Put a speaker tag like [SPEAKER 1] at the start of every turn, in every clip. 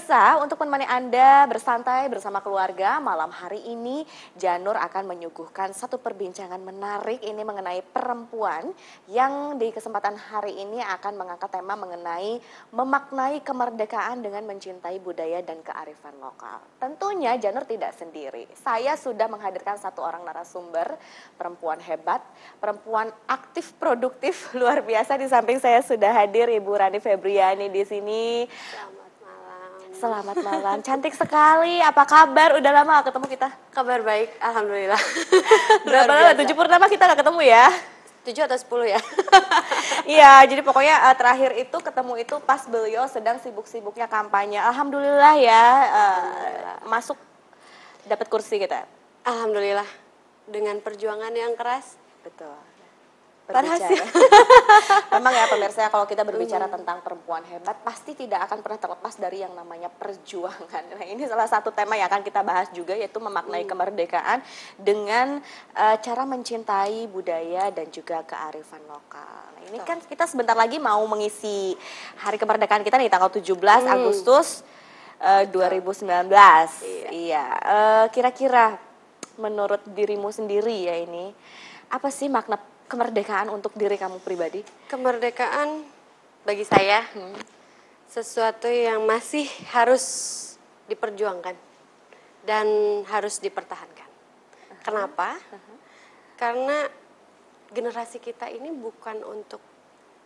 [SPEAKER 1] Pemirsa, untuk menemani Anda bersantai bersama keluarga, malam hari ini Janur akan menyuguhkan satu perbincangan menarik ini mengenai perempuan yang di kesempatan hari ini akan mengangkat tema mengenai memaknai kemerdekaan dengan mencintai budaya dan kearifan lokal. Tentunya Janur tidak sendiri. Saya sudah menghadirkan satu orang narasumber, perempuan hebat, perempuan aktif produktif luar biasa di samping saya sudah hadir Ibu Rani Febriani di sini.
[SPEAKER 2] Selamat malam.
[SPEAKER 1] Cantik sekali. Apa kabar? Udah lama gak ketemu kita?
[SPEAKER 2] Kabar baik, alhamdulillah.
[SPEAKER 1] Berapa lama? Tujuh purnama kita gak ketemu ya?
[SPEAKER 2] 7 atau 10 ya?
[SPEAKER 1] Iya, jadi pokoknya eh, terakhir itu ketemu itu pas beliau sedang sibuk-sibuknya kampanye. Alhamdulillah ya, eh, masuk dapat kursi kita.
[SPEAKER 2] alhamdulillah. Dengan perjuangan yang keras.
[SPEAKER 1] Betul. Berbicara. Memang ya pemirsa kalau kita berbicara tentang perempuan hebat pasti tidak akan pernah terlepas dari yang namanya perjuangan. Nah ini salah satu tema yang akan kita bahas juga yaitu memaknai kemerdekaan dengan eh, cara mencintai budaya dan juga kearifan lokal. Nah ini kan kita sebentar lagi mau mengisi hari kemerdekaan kita nih tanggal 17 Agustus eh, 2019. Iya. Eh, Kira-kira menurut dirimu sendiri ya ini apa sih makna kemerdekaan untuk diri kamu pribadi?
[SPEAKER 2] Kemerdekaan bagi saya sesuatu yang masih harus diperjuangkan dan harus dipertahankan. Kenapa? Karena generasi kita ini bukan untuk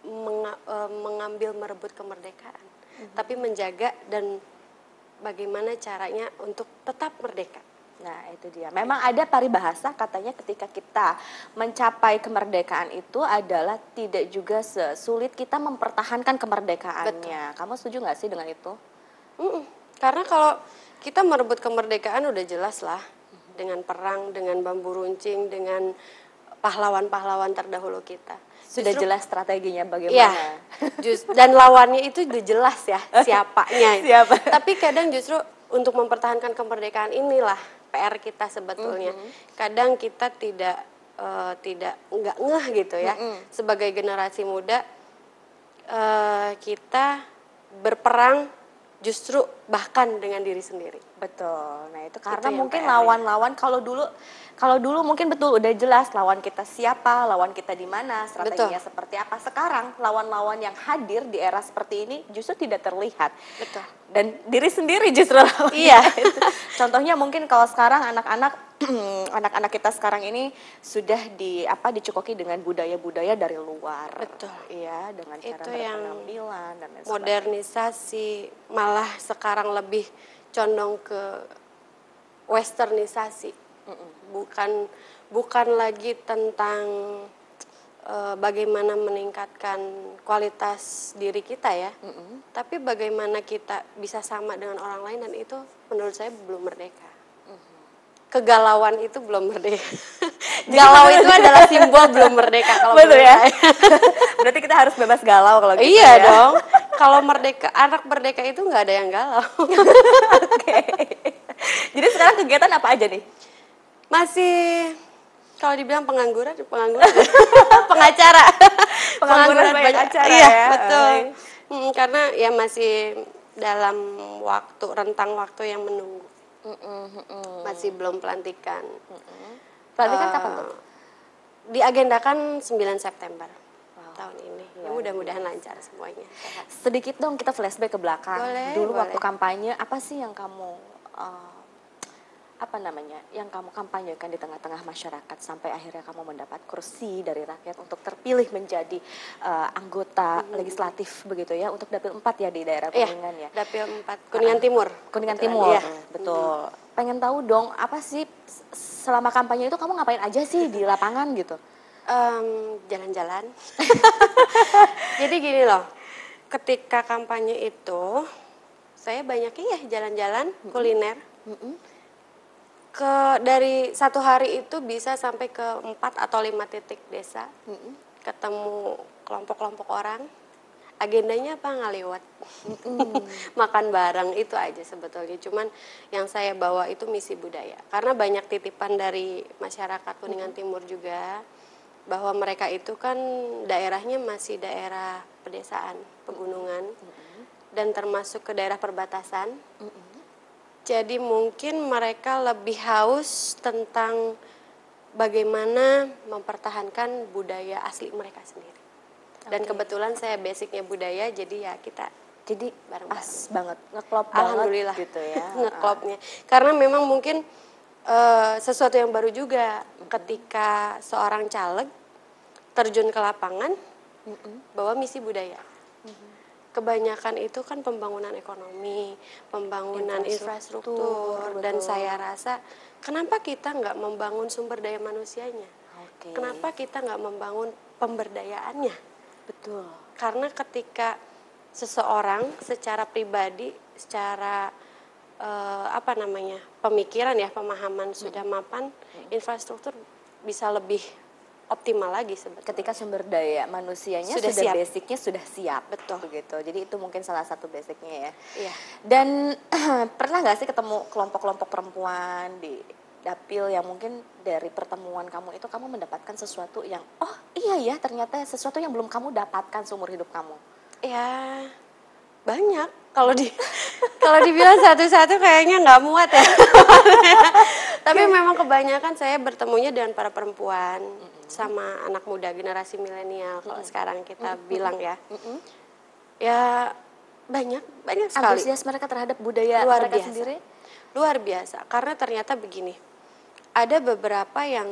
[SPEAKER 2] menga- eh, mengambil merebut kemerdekaan, tapi menjaga dan bagaimana caranya untuk tetap merdeka.
[SPEAKER 1] Nah, itu dia. Memang ada paribahasa katanya ketika kita mencapai kemerdekaan itu adalah tidak juga sesulit kita mempertahankan kemerdekaannya. Kamu setuju nggak sih dengan itu?
[SPEAKER 2] Mm-mm. Karena kalau kita merebut kemerdekaan udah jelas lah dengan perang, dengan bambu runcing, dengan pahlawan-pahlawan terdahulu kita.
[SPEAKER 1] Sudah
[SPEAKER 2] Justru-
[SPEAKER 1] jelas strateginya bagaimana?
[SPEAKER 2] Just- dan lawannya itu udah jelas ya siapanya.
[SPEAKER 1] Siapa?
[SPEAKER 2] Tapi kadang justru untuk mempertahankan kemerdekaan inilah PR kita sebetulnya. Kadang kita tidak eh, tidak nggak ngeh gitu ya. Sebagai generasi muda eh, kita berperang justru bahkan dengan diri sendiri.
[SPEAKER 1] Betul. Nah, itu karena
[SPEAKER 2] yang
[SPEAKER 1] mungkin lawan-lawan kalau dulu kalau dulu mungkin betul udah jelas lawan kita siapa, lawan kita di mana, strateginya seperti apa. Sekarang lawan-lawan yang hadir di era seperti ini justru tidak terlihat.
[SPEAKER 2] Betul.
[SPEAKER 1] Dan diri sendiri justru lawan.
[SPEAKER 2] Iya.
[SPEAKER 1] itu. Contohnya mungkin kalau sekarang anak-anak anak-anak kita sekarang ini sudah di apa dicukoki dengan budaya-budaya dari luar.
[SPEAKER 2] Betul.
[SPEAKER 1] Iya, dengan cara
[SPEAKER 2] Itu yang
[SPEAKER 1] dan lain
[SPEAKER 2] modernisasi malah sekarang lebih condong ke westernisasi bukan bukan lagi tentang eh, bagaimana meningkatkan kualitas diri kita ya tapi bagaimana kita bisa sama dengan orang lain dan itu menurut saya belum merdeka kegalauan itu belum merdeka galau itu adalah simbol belum merdeka kalau
[SPEAKER 1] Betul ya. Berarti kita harus bebas galau kalau gitu
[SPEAKER 2] iya
[SPEAKER 1] ya.
[SPEAKER 2] dong. Kalau merdeka, anak merdeka itu nggak ada yang galau.
[SPEAKER 1] Oke. Jadi sekarang kegiatan apa aja nih?
[SPEAKER 2] Masih kalau dibilang pengangguran, pengangguran, pengacara,
[SPEAKER 1] Pengangguran banyak acara
[SPEAKER 2] Iya
[SPEAKER 1] ya.
[SPEAKER 2] betul.
[SPEAKER 1] Oke.
[SPEAKER 2] Hmm, karena ya masih dalam waktu rentang waktu yang menunggu, masih belum pelantikan.
[SPEAKER 1] Pelantikan
[SPEAKER 2] Eh,
[SPEAKER 1] kapan tuh?
[SPEAKER 2] Diagendakan 9 September tahun ini. Ya, mudah-mudahan lancar semuanya. Sehat.
[SPEAKER 1] Sedikit dong kita flashback ke belakang.
[SPEAKER 2] Boleh,
[SPEAKER 1] Dulu
[SPEAKER 2] boleh.
[SPEAKER 1] waktu kampanye apa sih yang kamu eh, apa namanya? Yang kamu kampanyekan di tengah-tengah masyarakat sampai akhirnya kamu mendapat kursi dari rakyat untuk terpilih menjadi eh, anggota legislatif begitu ya untuk dapil 4 ya di daerah
[SPEAKER 2] Iya,
[SPEAKER 1] Kuningan ya.
[SPEAKER 2] Dapil 4 Kuningan Timur.
[SPEAKER 1] Kuningan
[SPEAKER 2] Kebetulan,
[SPEAKER 1] Timur,
[SPEAKER 2] iya.
[SPEAKER 1] betul. Pengen tahu dong apa sih selama kampanye itu kamu ngapain aja sih di lapangan gitu?
[SPEAKER 2] Em, jalan-jalan. Jadi gini loh, ketika kampanye itu saya banyaknya ya jalan-jalan, kuliner. Ke dari satu hari itu bisa sampai ke empat atau lima titik desa, ketemu kelompok-kelompok orang. Agendanya apa? Ngaliwat, makan bareng itu aja sebetulnya. Cuman yang saya bawa itu misi budaya, karena banyak titipan dari masyarakat Kuningan Timur juga bahwa mereka itu kan daerahnya masih daerah pedesaan, pegunungan. dan termasuk ke daerah perbatasan. Jadi mungkin mereka lebih haus tentang bagaimana mempertahankan budaya asli mereka sendiri. Dan kebetulan saya basicnya budaya, jadi ya kita
[SPEAKER 1] Jadi
[SPEAKER 2] Bareng-bareng.
[SPEAKER 1] pas banget, ngeklop
[SPEAKER 2] alhamdulillah
[SPEAKER 1] banget gitu ya.
[SPEAKER 2] ngeklopnya. Karena memang mungkin eh, sesuatu yang baru juga ketika seorang caleg terjun ke lapangan bawa misi budaya. Kebanyakan itu kan pembangunan ekonomi, pembangunan
[SPEAKER 1] Infrastruktur,
[SPEAKER 2] infrastruktur, dan
[SPEAKER 1] betul.
[SPEAKER 2] saya rasa kenapa kita nggak membangun sumber daya manusianya?
[SPEAKER 1] Oke.
[SPEAKER 2] Kenapa kita nggak membangun pemberdayaannya?
[SPEAKER 1] Betul.
[SPEAKER 2] Karena ketika seseorang secara pribadi, secara eh, apa namanya pemikiran ya pemahaman sudah mapan, infrastruktur bisa lebih optimal lagi sebetulnya.
[SPEAKER 1] Ketika sumber daya manusianya
[SPEAKER 2] Sudah
[SPEAKER 1] sudah,
[SPEAKER 2] siap.
[SPEAKER 1] basicnya sudah siap,
[SPEAKER 2] Betul.
[SPEAKER 1] begitu. Jadi itu mungkin salah satu basicnya ya.
[SPEAKER 2] Iya.
[SPEAKER 1] Dan pernah nggak sih ketemu kelompok-kelompok perempuan di dapil yang mungkin dari pertemuan kamu itu kamu mendapatkan sesuatu yang oh iya ya ternyata sesuatu yang belum kamu dapatkan seumur hidup kamu.
[SPEAKER 2] Ya banyak. Kalau di kalau dibilang satu-satu kayaknya nggak muat ya. Tapi memang kebanyakan saya bertemunya dengan para perempuan sama anak muda generasi milenial kalau sekarang kita bilang ya. Ya banyak banyak sekali.
[SPEAKER 1] Antusias mereka terhadap budaya
[SPEAKER 2] Luar
[SPEAKER 1] mereka
[SPEAKER 2] biasa.
[SPEAKER 1] sendiri.
[SPEAKER 2] Luar biasa karena ternyata begini. Ada beberapa yang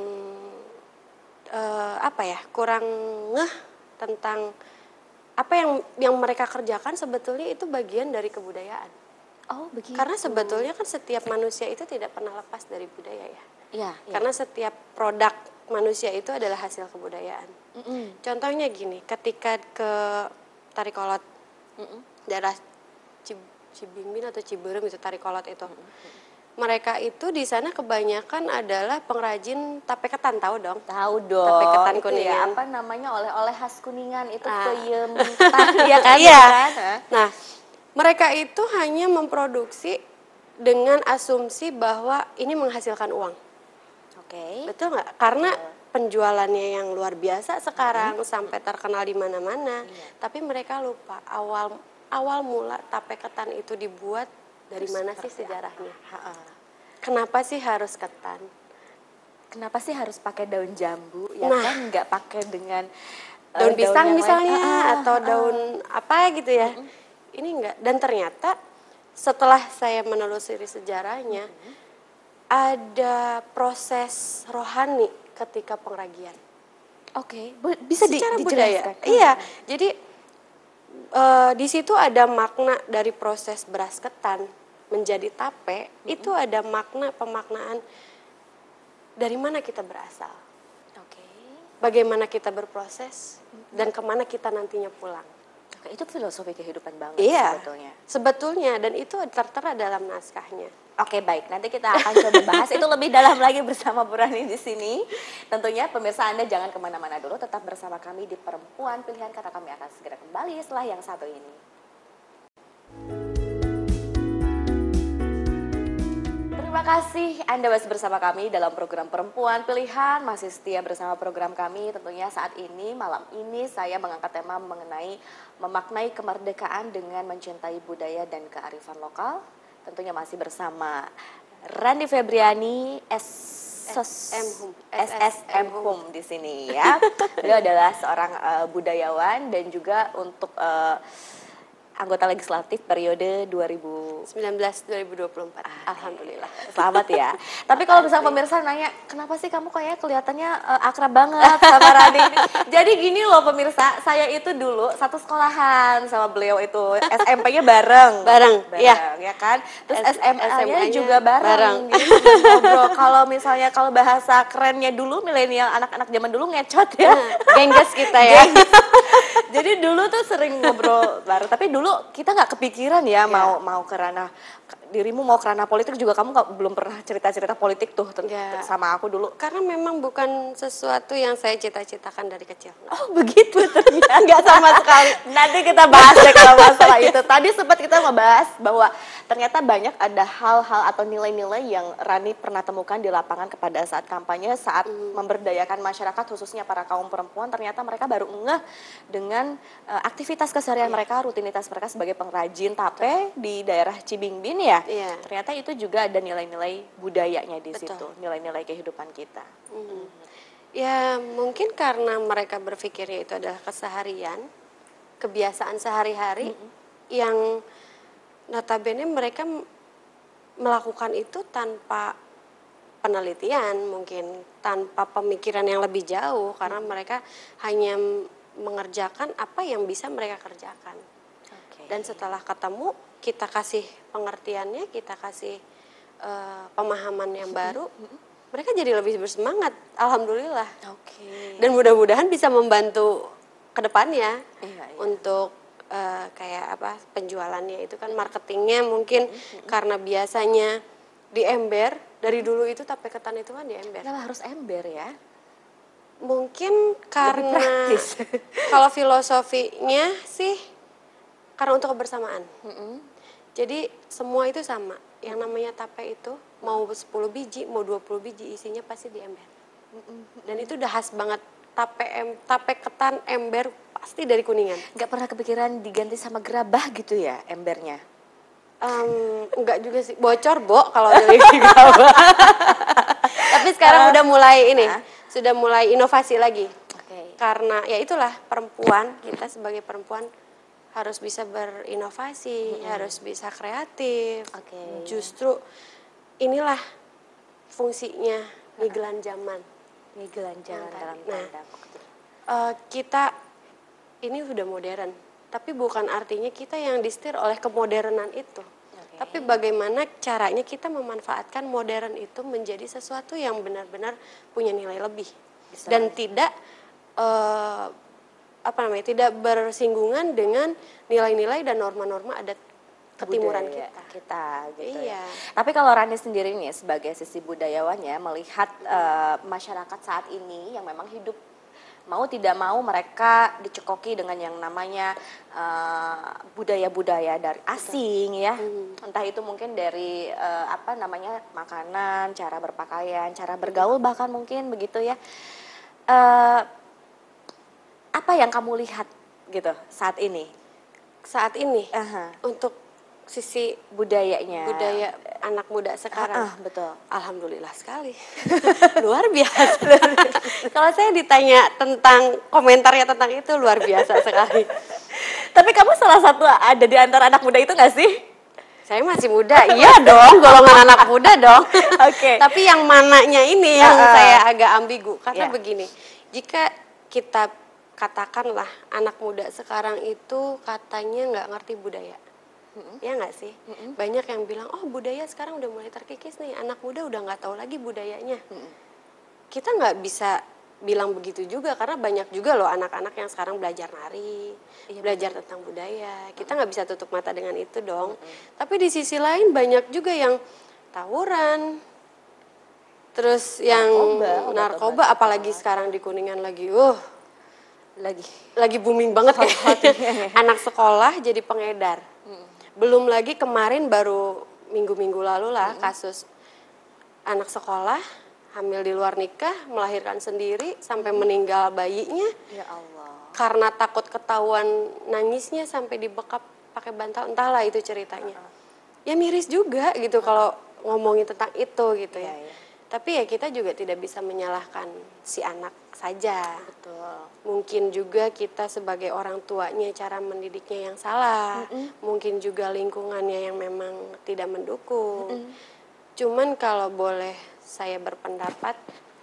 [SPEAKER 2] eh, apa ya kurang ngeh tentang apa yang yang mereka kerjakan sebetulnya itu bagian dari kebudayaan.
[SPEAKER 1] Oh begitu.
[SPEAKER 2] Karena sebetulnya kan setiap manusia itu tidak pernah lepas dari budaya ya.
[SPEAKER 1] Iya. iya.
[SPEAKER 2] Karena setiap produk manusia itu adalah hasil kebudayaan.
[SPEAKER 1] Mm-mm.
[SPEAKER 2] Contohnya gini, ketika ke Tarikolot
[SPEAKER 1] Mm-mm.
[SPEAKER 2] daerah Cib- Cibimbing atau Ciberem itu Tarikolot itu. Mereka itu di sana kebanyakan adalah pengrajin tape ketan tahu dong.
[SPEAKER 1] Tahu dong.
[SPEAKER 2] Tape ketan
[SPEAKER 1] itu
[SPEAKER 2] Kuningan.
[SPEAKER 1] ya, apa namanya oleh-oleh khas kuningan itu
[SPEAKER 2] Ah.
[SPEAKER 1] peyem ya kan?
[SPEAKER 2] Iya.
[SPEAKER 1] ya kan?
[SPEAKER 2] Nah, mereka itu hanya memproduksi dengan asumsi bahwa ini menghasilkan uang.
[SPEAKER 1] Oke.
[SPEAKER 2] Betul nggak? Karena penjualannya yang luar biasa sekarang sampai terkenal di mana-mana. Tapi mereka lupa awal awal mula tape ketan itu dibuat dari mana sih sejarahnya?
[SPEAKER 1] Ha-ha.
[SPEAKER 2] Kenapa sih harus ketan?
[SPEAKER 1] Kenapa sih harus pakai daun jambu ya
[SPEAKER 2] Nah.
[SPEAKER 1] kan nggak pakai dengan eh,
[SPEAKER 2] Daun pisang
[SPEAKER 1] lain?
[SPEAKER 2] misalnya
[SPEAKER 1] Ah, ah,
[SPEAKER 2] atau
[SPEAKER 1] ah.
[SPEAKER 2] daun apa gitu ya. Ini enggak dan ternyata setelah saya menelusuri sejarahnya ada proses rohani ketika pengragian.
[SPEAKER 1] Oke, Bu- bisa di, dijelaskan?
[SPEAKER 2] budaya. Iya, jadi eh, di situ ada makna dari proses beras ketan menjadi tape. Itu ada makna pemaknaan dari mana kita berasal,
[SPEAKER 1] Oke.
[SPEAKER 2] bagaimana kita berproses, dan ke mana kita nantinya pulang.
[SPEAKER 1] Oke, itu filosofi kehidupan banget
[SPEAKER 2] Iya,
[SPEAKER 1] sebetulnya.
[SPEAKER 2] sebetulnya dan itu tertera dalam naskahnya.
[SPEAKER 1] Oke baik, nanti kita akan coba bahas itu lebih dalam lagi bersama Bu Rani di sini. Tentunya pemirsa Anda jangan ke mana-mana dulu, tetap bersama kami di Perempuan Pilihan Kata kami akan segera kembali setelah yang satu ini. Terima kasih Anda masih bersama kami dalam program Perempuan Pilihan, masih setia bersama program kami. Tentunya saat ini, malam ini saya mengangkat tema mengenai memaknai kemerdekaan dengan mencintai budaya dan kearifan lokal. Tentunya masih bersama Randi Febriani,
[SPEAKER 2] SSM Hum.
[SPEAKER 1] SSM Hum di sini ya. Beliau adalah seorang eh, budayawan dan juga untuk eh, anggota legislatif periode 2000
[SPEAKER 2] 19 2024. Alhamdulillah.
[SPEAKER 1] Selamat ya. Tapi kalau misalnya pemirsa nanya, kenapa sih kamu kayak kelihatannya eh, akrab banget sama Rani? Jadi gini loh pemirsa, saya itu dulu satu sekolahan sama beliau itu SMP-nya bareng.
[SPEAKER 2] Bareng, iya.
[SPEAKER 1] ya kan? Terus SMA-nya juga bareng.
[SPEAKER 2] bareng.
[SPEAKER 1] Gitu, ngobrol. Kalau misalnya kalau bahasa kerennya dulu milenial anak-anak zaman dulu ngecot ya.
[SPEAKER 2] Nah, gengges kita ya.
[SPEAKER 1] Jadi dulu tuh sering ngobrol bareng, tapi dulu kita nggak kepikiran ya mau mau ke ranah dirimu mau ke ranah politik juga kamu nggak belum pernah cerita-cerita politik tuh
[SPEAKER 2] Nggak.
[SPEAKER 1] sama aku dulu.
[SPEAKER 2] Karena memang bukan sesuatu yang saya cita-citakan dari kecil.
[SPEAKER 1] Oh begitu ternyata.
[SPEAKER 2] Enggak sama sekali.
[SPEAKER 1] Nanti kita bahas deh kalau masalah itu tadi sempat kita membahas bahwa ternyata banyak ada hal-hal atau nilai-nilai yang Rani pernah temukan di lapangan kepada saat kampanye saat
[SPEAKER 2] Hmm.
[SPEAKER 1] memberdayakan masyarakat khususnya para kaum perempuan ternyata mereka baru ngeh dengan uh, aktivitas keseharian
[SPEAKER 2] Iya.
[SPEAKER 1] mereka rutinitas mereka sebagai pengrajin tape di daerah Cibingbin ya
[SPEAKER 2] Iya.
[SPEAKER 1] ternyata itu juga ada nilai-nilai budayanya di
[SPEAKER 2] Betul.
[SPEAKER 1] situ nilai-nilai kehidupan kita
[SPEAKER 2] Mhm. Ya mungkin karena mereka berpikirnya itu adalah keseharian, kebiasaan sehari-hari yang notabene mereka melakukan itu tanpa penelitian mungkin tanpa pemikiran yang lebih jauh karena mereka hanya mengerjakan apa yang bisa mereka kerjakan. Dan setelah ketemu kita kasih pengertiannya, kita kasih eh, pemahaman yang baru, mereka jadi lebih bersemangat. Alhamdulillah.
[SPEAKER 1] Oke.
[SPEAKER 2] Dan mudah-mudahan bisa membantu ke depannya
[SPEAKER 1] Iya, iya.
[SPEAKER 2] untuk eh, kayak apa penjualannya itu kan marketingnya mungkin karena biasanya di ember dari dulu itu tape ketan itu kan di ember.
[SPEAKER 1] Kenapa harus ember ya?
[SPEAKER 2] Mungkin karena kalau filosofinya sih karena untuk kebersamaan.
[SPEAKER 1] Mm-mm.
[SPEAKER 2] Jadi semua itu sama. Yang namanya tape itu mau 10 biji, mau 20 biji isinya pasti di ember. Dan itu udah khas banget. Tape em, tape ketan ember pasti dari Kuningan.
[SPEAKER 1] Nggak pernah kepikiran diganti sama gerabah gitu ya embernya?
[SPEAKER 2] Em, enggak juga sih bocor, Bo, kalau dari gerabah. Tapi sekarang udah mulai ini, sudah mulai inovasi lagi.
[SPEAKER 1] Oke.
[SPEAKER 2] Karena ya itulah perempuan, kita sebagai perempuan harus bisa berinovasi, harus bisa kreatif.
[SPEAKER 1] Oke.
[SPEAKER 2] Justru inilah fungsinya ngigelan zaman.
[SPEAKER 1] Ngigelan jalan
[SPEAKER 2] Nah,
[SPEAKER 1] dalam
[SPEAKER 2] nah. Eh, kita ini sudah modern, tapi bukan artinya kita yang distir oleh kemodernan itu. Tapi bagaimana caranya kita memanfaatkan modern itu menjadi sesuatu yang benar-benar punya nilai lebih
[SPEAKER 1] Bisa.
[SPEAKER 2] dan tidak eh, apa namanya tidak bersinggungan dengan nilai-nilai dan norma-norma adat ketimuran
[SPEAKER 1] budaya
[SPEAKER 2] kita.
[SPEAKER 1] kita gitu ya.
[SPEAKER 2] Iya.
[SPEAKER 1] Tapi kalau Rani sendiri nih sebagai sisi budayawannya melihat eh, masyarakat saat ini yang memang hidup mau tidak mau mereka dicekoki dengan yang namanya eh, budaya-budaya dari asing ya. Entah itu mungkin dari eh, apa namanya makanan, cara berpakaian, cara bergaul bahkan mungkin begitu ya. Eh, apa yang kamu lihat gitu saat ini?
[SPEAKER 2] Saat ini
[SPEAKER 1] Aha,
[SPEAKER 2] untuk sisi
[SPEAKER 1] budayanya.
[SPEAKER 2] budaya anak muda sekarang.
[SPEAKER 1] Ah, betul.
[SPEAKER 2] Alhamdulillah sekali. luar biasa. Kalau saya ditanya tentang komentarnya tentang itu luar biasa sekali.
[SPEAKER 1] Tapi kamu salah satu ada di antara anak muda itu nggak sih?
[SPEAKER 2] Saya masih muda, iya dong, golongan anak muda dong.
[SPEAKER 1] Oke.
[SPEAKER 2] Tapi yang mananya ini yang
[SPEAKER 1] Ah, ah.
[SPEAKER 2] saya agak ambigu karena
[SPEAKER 1] Ya.
[SPEAKER 2] begini, jika kita katakanlah anak muda sekarang itu katanya nggak ngerti budaya, ya nggak sih? Banyak yang bilang, oh budaya sekarang udah mulai terkikis nih, anak muda udah nggak tahu lagi budayanya. Kita nggak bisa bilang begitu juga karena banyak juga loh anak-anak yang sekarang belajar nari,
[SPEAKER 1] Iya,
[SPEAKER 2] belajar tentang budaya. Kita nggak bisa tutup mata dengan itu dong. Tapi di sisi lain banyak juga yang tawuran, terus yang
[SPEAKER 1] Narkoba,
[SPEAKER 2] narkoba, apalagi sekarang di kuningan lagi, uh
[SPEAKER 1] Lagi.
[SPEAKER 2] lagi booming banget kayak anak sekolah jadi pengedar. Belum lagi kemarin baru minggu-minggu lalu lah kasus anak sekolah hamil di luar nikah, melahirkan sendiri sampai meninggal bayinya
[SPEAKER 1] Ya Allah.
[SPEAKER 2] karena takut ketahuan nangisnya sampai dibekap pakai bantal entahlah itu ceritanya. Ya miris juga gitu kalau ngomongin tentang itu gitu ya.
[SPEAKER 1] Iya, iya.
[SPEAKER 2] Tapi ya kita juga tidak bisa menyalahkan si anak saja
[SPEAKER 1] Betul.
[SPEAKER 2] mungkin juga kita sebagai orang tuanya cara mendidiknya yang salah, mungkin juga lingkungannya yang memang tidak mendukung. Cuman kalau boleh saya berpendapat,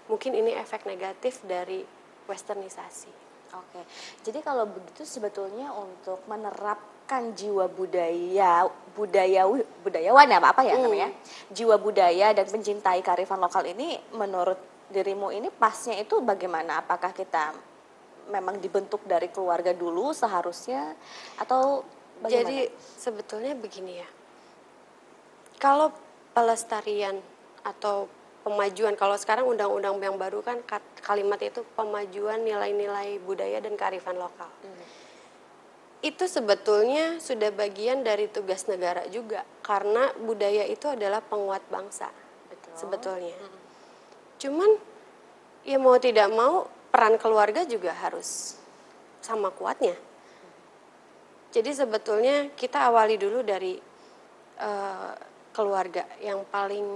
[SPEAKER 2] mungkin ini efek negatif dari westernisasi.
[SPEAKER 1] Oke. Jadi kalau begitu sebetulnya untuk menerapkan jiwa budaya budaya budayawan ya apa apa ya namanya jiwa budaya dan mencintai kearifan lokal ini menurut dirimu ini pasnya itu bagaimana? Apakah kita memang dibentuk dari keluarga dulu seharusnya atau bagaimana?
[SPEAKER 2] Jadi sebetulnya begini ya, kalau pelestarian atau pemajuan, kalau sekarang undang-undang yang baru kan kalimat itu pemajuan nilai-nilai budaya dan kearifan lokal. Itu sebetulnya sudah bagian dari tugas negara juga karena budaya itu adalah penguat bangsa
[SPEAKER 1] Betul.
[SPEAKER 2] sebetulnya. Cuman ya mau tidak mau peran keluarga juga harus sama kuatnya. Jadi sebetulnya kita awali dulu dari eh, keluarga yang paling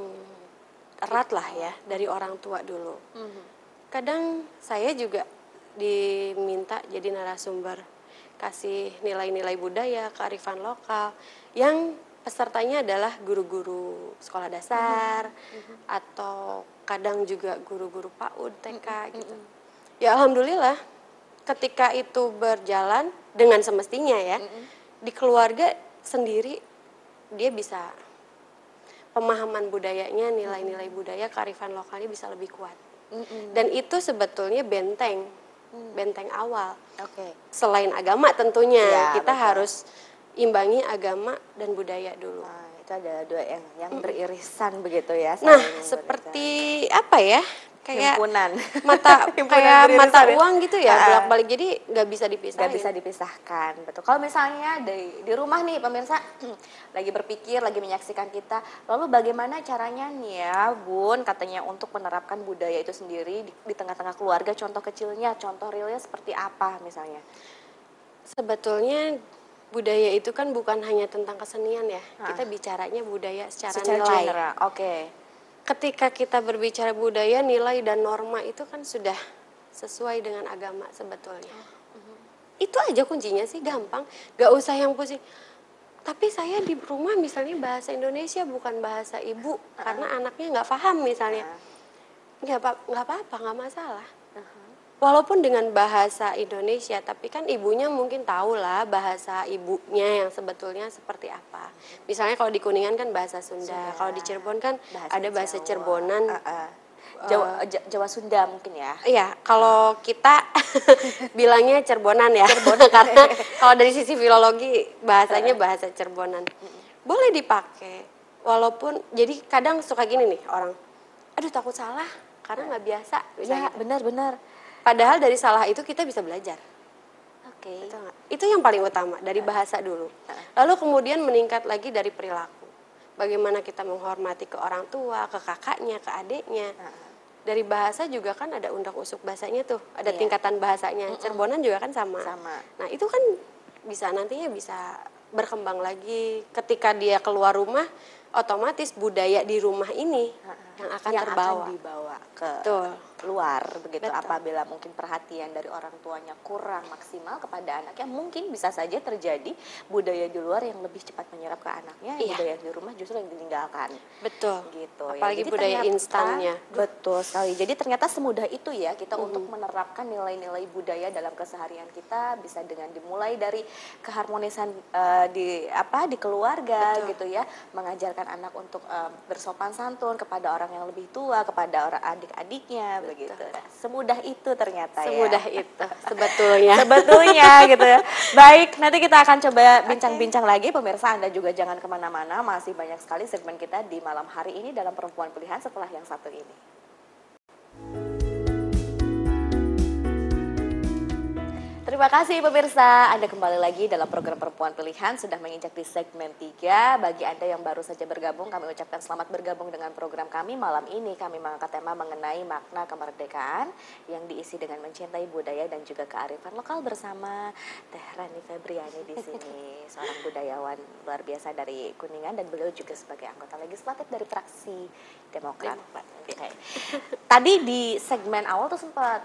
[SPEAKER 2] erat lah ya dari orang tua dulu.
[SPEAKER 1] Mhm.
[SPEAKER 2] Kadang saya juga diminta jadi narasumber kasih nilai-nilai budaya, kearifan lokal yang pesertanya adalah guru-guru sekolah dasar atau kadang juga guru-guru PAUD TK gitu. Ya alhamdulillah ketika itu berjalan dengan semestinya ya di keluarga sendiri dia bisa pemahaman budayanya, nilai-nilai budaya, kearifan lokalnya bisa lebih kuat.
[SPEAKER 1] Mm-mm.
[SPEAKER 2] Dan itu sebetulnya benteng, benteng awal.
[SPEAKER 1] Oke.
[SPEAKER 2] Selain agama tentunya,
[SPEAKER 1] Ya,
[SPEAKER 2] kita
[SPEAKER 1] betul.
[SPEAKER 2] harus imbangi agama dan budaya dulu.
[SPEAKER 1] Nah, itu ada dua yang yang beririsan begitu ya.
[SPEAKER 2] Nah, seperti apa ya? Kayak
[SPEAKER 1] himpunan.
[SPEAKER 2] mata
[SPEAKER 1] Himpunan
[SPEAKER 2] kayak mata uang gitu ya,
[SPEAKER 1] Ah.
[SPEAKER 2] bolak-balik. Jadi nggak bisa dipisahin.
[SPEAKER 1] nggak bisa dipisahkan betul kalau misalnya di di rumah nih pemirsa lagi berpikir lagi menyaksikan kita lalu bagaimana caranya nih ya bun katanya untuk menerapkan budaya itu sendiri di, di tengah-tengah keluarga contoh kecilnya contoh realnya seperti apa misalnya
[SPEAKER 2] Sebetulnya budaya itu kan bukan hanya tentang kesenian ya.
[SPEAKER 1] Ah.
[SPEAKER 2] Kita bicaranya budaya secara,
[SPEAKER 1] secara
[SPEAKER 2] nilai.
[SPEAKER 1] oke
[SPEAKER 2] Ketika kita berbicara budaya, nilai dan norma itu kan sudah sesuai dengan agama sebetulnya. Itu aja kuncinya sih gampang, gak usah yang pusing. Tapi saya di rumah misalnya bahasa Indonesia bukan bahasa ibu karena anaknya nggak paham misalnya. nggak apa nggak apa-apa nggak masalah. Walaupun dengan bahasa Indonesia, tapi kan ibunya mungkin tahu lah bahasa ibunya yang sebetulnya seperti apa. Misalnya kalau di Kuningan kan bahasa Sunda,
[SPEAKER 1] Sunda.
[SPEAKER 2] kalau di Cirebon kan
[SPEAKER 1] Bahasa
[SPEAKER 2] ada bahasa
[SPEAKER 1] Jawa.
[SPEAKER 2] Cirebonan.
[SPEAKER 1] Ah, ah. Jawa, Ja- Jawa Sunda mungkin ya
[SPEAKER 2] Iya, kalau kita bilangnya Cerbonan ya. Karena kalau dari sisi filologi bahasanya bahasa Cerbonan. Boleh dipakai. Walaupun jadi kadang suka gini nih orang. Aduh takut salah karena nggak biasa.
[SPEAKER 1] ya
[SPEAKER 2] misalnya.
[SPEAKER 1] benar-benar
[SPEAKER 2] Padahal dari salah itu kita bisa belajar.
[SPEAKER 1] oke
[SPEAKER 2] Betul nggak? Itu yang paling utama dari bahasa dulu. Lalu kemudian meningkat lagi dari perilaku. Bagaimana kita menghormati ke orang tua, ke kakaknya, ke adiknya. Dari bahasa juga kan ada undak usuk bahasanya tuh, ada
[SPEAKER 1] Iya.
[SPEAKER 2] tingkatan bahasanya. Cerbonan juga kan sama.
[SPEAKER 1] Sama.
[SPEAKER 2] Nah itu kan bisa nantinya bisa berkembang lagi. Ketika dia keluar rumah, otomatis budaya di rumah ini yang akan
[SPEAKER 1] yang
[SPEAKER 2] terbawa.
[SPEAKER 1] akan dibawa ke
[SPEAKER 2] Betul.
[SPEAKER 1] Luar begitu
[SPEAKER 2] Betul.
[SPEAKER 1] apabila mungkin perhatian dari orang tuanya kurang maksimal kepada anaknya mungkin bisa saja terjadi budaya di luar yang lebih cepat menyerap ke anaknya
[SPEAKER 2] Iya.
[SPEAKER 1] budaya di rumah justru yang ditinggalkan
[SPEAKER 2] Betul.
[SPEAKER 1] gitu
[SPEAKER 2] Apalagi
[SPEAKER 1] Jadi
[SPEAKER 2] budaya
[SPEAKER 1] ternyata-
[SPEAKER 2] instannya.
[SPEAKER 1] betul sekali jadi ternyata semudah itu ya kita untuk menerapkan nilai-nilai budaya dalam keseharian kita bisa dengan dimulai dari keharmonisan eh, di apa di keluarga
[SPEAKER 2] Betul.
[SPEAKER 1] gitu ya mengajarkan anak untuk eh, bersopan santun kepada orang yang lebih tua kepada orang adik-adiknya Nah, semudah itu ternyata ya
[SPEAKER 2] Semudah itu sebetulnya.
[SPEAKER 1] sebetulnya gitu ya. Baik, nanti kita akan coba bincang-bincang lagi. Pemirsa Anda juga jangan ke mana-mana, masih banyak sekali segmen kita di malam hari ini dalam Perempuan Pilihan setelah yang satu ini. Terima kasih pemirsa, Anda kembali lagi dalam program Perempuan Pilihan sudah menginjak di segmen 3. Bagi Anda yang baru saja bergabung, kami ucapkan selamat bergabung dengan program kami. Malam ini kami mengangkat tema mengenai makna kemerdekaan yang diisi dengan mencintai budaya dan juga kearifan lokal bersama Teh Rani Febriani di sini, seorang budayawan luar biasa dari Kuningan dan beliau juga sebagai anggota legislatif dari fraksi Demokrat. Oke. Tadi di segmen awal tuh sempat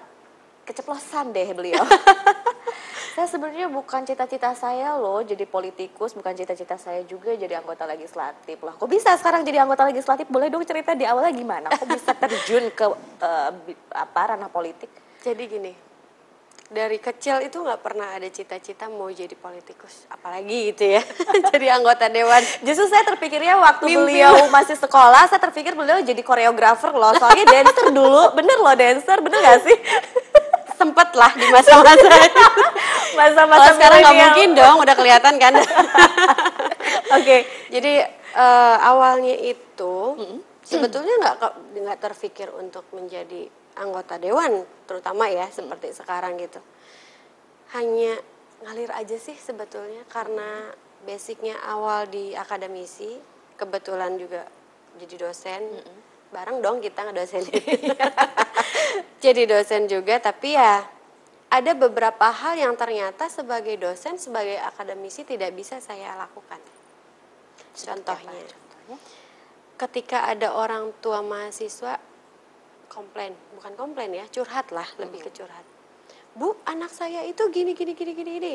[SPEAKER 1] keceplosan deh beliau. saya sebenarnya bukan cita-cita saya loh jadi politikus, bukan cita-cita saya juga jadi anggota legislatif lah. Kok bisa sekarang jadi anggota legislatif? Boleh dong cerita di awalnya gimana? Kok bisa terjun ke bi- apa ranah politik?
[SPEAKER 2] Jadi gini, dari kecil itu nggak pernah ada cita-cita mau jadi politikus, apalagi gitu ya, jadi anggota dewan.
[SPEAKER 1] Justru saya terpikirnya waktu
[SPEAKER 2] Mimpi
[SPEAKER 1] beliau masih sekolah, saya terpikir beliau jadi koreografer loh. Soalnya dancer dulu, bener loh dancer, bener gak sih?
[SPEAKER 2] Sempet lah di masa-masa.
[SPEAKER 1] Masa-masa
[SPEAKER 2] Kalau sekarang nggak mungkin dong, udah kelihatan kan.
[SPEAKER 1] Oke.
[SPEAKER 2] Jadi eh, awalnya itu sebetulnya nggak nggak terfikir untuk menjadi anggota dewan, terutama ya seperti sekarang gitu. Hanya ngalir aja sih sebetulnya karena basicnya awal di akademisi kebetulan juga jadi dosen bareng dong kita ngedosen. Jadi dosen juga tapi ya ada beberapa hal yang ternyata sebagai dosen sebagai akademisi tidak bisa saya lakukan. Contohnya
[SPEAKER 1] Contohnya?
[SPEAKER 2] ketika ada orang tua mahasiswa komplain. Bukan komplain ya curhat lah lebih ke curhat. Bu anak saya itu gini gini gini gini gini.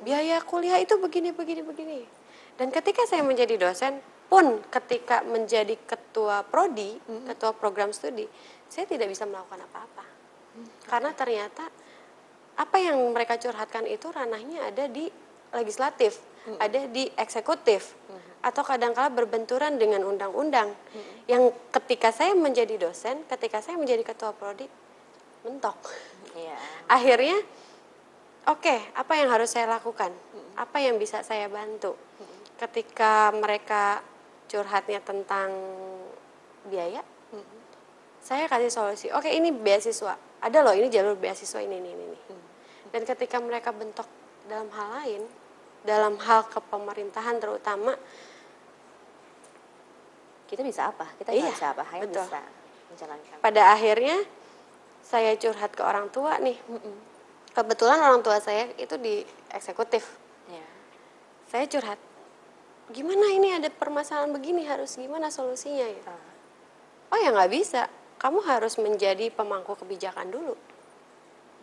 [SPEAKER 2] Biaya kuliah itu begini begini begini. Dan ketika saya menjadi dosen pun ketika menjadi ketua prodi ketua program studi saya tidak bisa melakukan apa-apa karena ternyata apa yang mereka curhatkan itu ranahnya ada di legislatif, ada di eksekutif, atau kadangkala berbenturan dengan undang-undang. Yang ketika saya menjadi dosen, ketika saya menjadi ketua prodi, mentok.
[SPEAKER 1] Iya.
[SPEAKER 2] Akhirnya, oke, apa yang harus saya lakukan? Apa yang bisa saya bantu? Ketika mereka curhatnya tentang biaya, saya kasih solusi. Oke, ini beasiswa. Ada loh, ini jalur beasiswa ini, ini, ini. Dan ketika mereka bentok dalam hal lain, dalam hal kepemerintahan terutama,
[SPEAKER 1] Kita bisa apa? Kita
[SPEAKER 2] Iya,
[SPEAKER 1] bisa apa? Hanya
[SPEAKER 2] betul.
[SPEAKER 1] bisa menjalankan.
[SPEAKER 2] pada akhirnya saya curhat ke orang tua nih. Kebetulan orang tua saya itu di eksekutif.
[SPEAKER 1] Iya.
[SPEAKER 2] Saya curhat, gimana ini ada permasalahan begini harus gimana solusinya ya?
[SPEAKER 1] Ah.
[SPEAKER 2] Oh ya nggak bisa, kamu harus menjadi pemangku kebijakan dulu.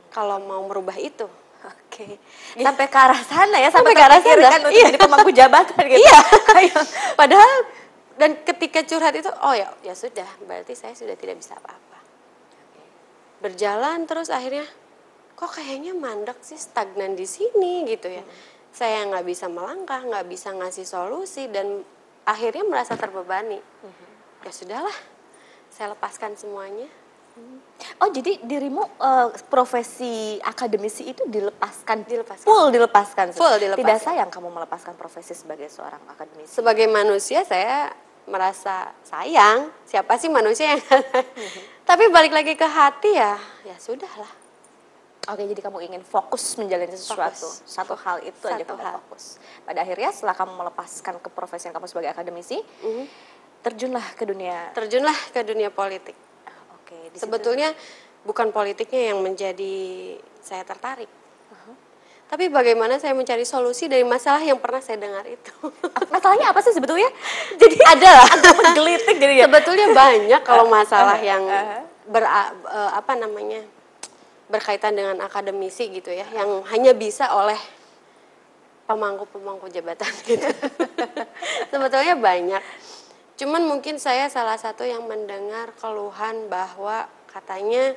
[SPEAKER 2] Kalau mau merubah itu.
[SPEAKER 1] Oke. Sampai ke arah sana ya,
[SPEAKER 2] Sampai
[SPEAKER 1] sampai,
[SPEAKER 2] ke arah sana,
[SPEAKER 1] untuk
[SPEAKER 2] iya.
[SPEAKER 1] jadi pemangku jabatan gitu.
[SPEAKER 2] Iya. Padahal dan ketika curhat itu, oh ya ya sudah, berarti saya sudah tidak bisa apa-apa. Berjalan terus akhirnya, kok kayaknya mandek sih stagnan di sini gitu ya. Saya nggak bisa melangkah, nggak bisa ngasih solusi dan akhirnya merasa terbebani. Ya sudahlah, saya lepaskan semuanya.
[SPEAKER 1] Oh jadi dirimu eh, profesi akademisi itu dilepaskan,
[SPEAKER 2] Dilepaskan.
[SPEAKER 1] full dilepaskan,
[SPEAKER 2] Full dilepaskan.
[SPEAKER 1] Tidak sayang kamu melepaskan profesi sebagai seorang akademisi.
[SPEAKER 2] sebagai manusia saya merasa sayang siapa sih manusia yang tapi balik lagi ke hati ya ya sudahlah
[SPEAKER 1] Oke, jadi kamu ingin fokus menjalani sesuatu,
[SPEAKER 2] Fokus.
[SPEAKER 1] satu hal itu aja
[SPEAKER 2] Satu
[SPEAKER 1] kamu
[SPEAKER 2] hal.
[SPEAKER 1] fokus. Pada akhirnya setelah kamu melepaskan ke profesi yang kamu sebagai akademisi,
[SPEAKER 2] Mhm.
[SPEAKER 1] terjunlah ke dunia.
[SPEAKER 2] terjunlah ke dunia politik
[SPEAKER 1] Oke, di situ-
[SPEAKER 2] sebetulnya bukan politiknya yang menjadi saya tertarik tapi bagaimana saya mencari solusi dari masalah yang pernah saya dengar itu
[SPEAKER 1] masalahnya apa sih sebetulnya? Jadi
[SPEAKER 2] ada lah
[SPEAKER 1] menggelitik jadi ya.
[SPEAKER 2] sebetulnya banyak kalau masalah
[SPEAKER 1] Uh-huh,
[SPEAKER 2] yang
[SPEAKER 1] uh-huh.
[SPEAKER 2] ber eh, apa namanya berkaitan dengan akademisi gitu ya yang hanya bisa oleh pemangku-pemangku jabatan gitu. Sebetulnya banyak. Cuman mungkin saya salah satu yang mendengar keluhan bahwa katanya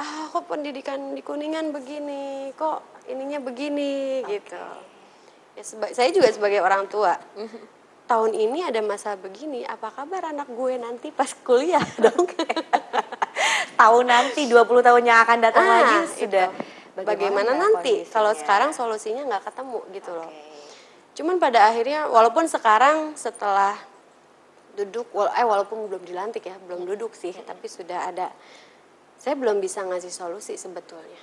[SPEAKER 2] ah kok pendidikan di kuningan begini? Kok ininya begini? Gitu. Ya seba- saya juga sebagai orang tua tahun ini ada masa begini apa kabar anak gue nanti pas kuliah? Dong
[SPEAKER 1] Tahu nanti 20 tahun yang akan datang
[SPEAKER 2] Ah,
[SPEAKER 1] lagi
[SPEAKER 2] itu.
[SPEAKER 1] sudah
[SPEAKER 2] bagaimana, nanti? kalau sekarang solusinya nggak ketemu gitu loh.
[SPEAKER 1] Oke.
[SPEAKER 2] cuman pada akhirnya walaupun sekarang setelah duduk eh walaupun belum dilantik ya belum duduk sih tapi sudah ada saya belum bisa ngasih solusi sebetulnya.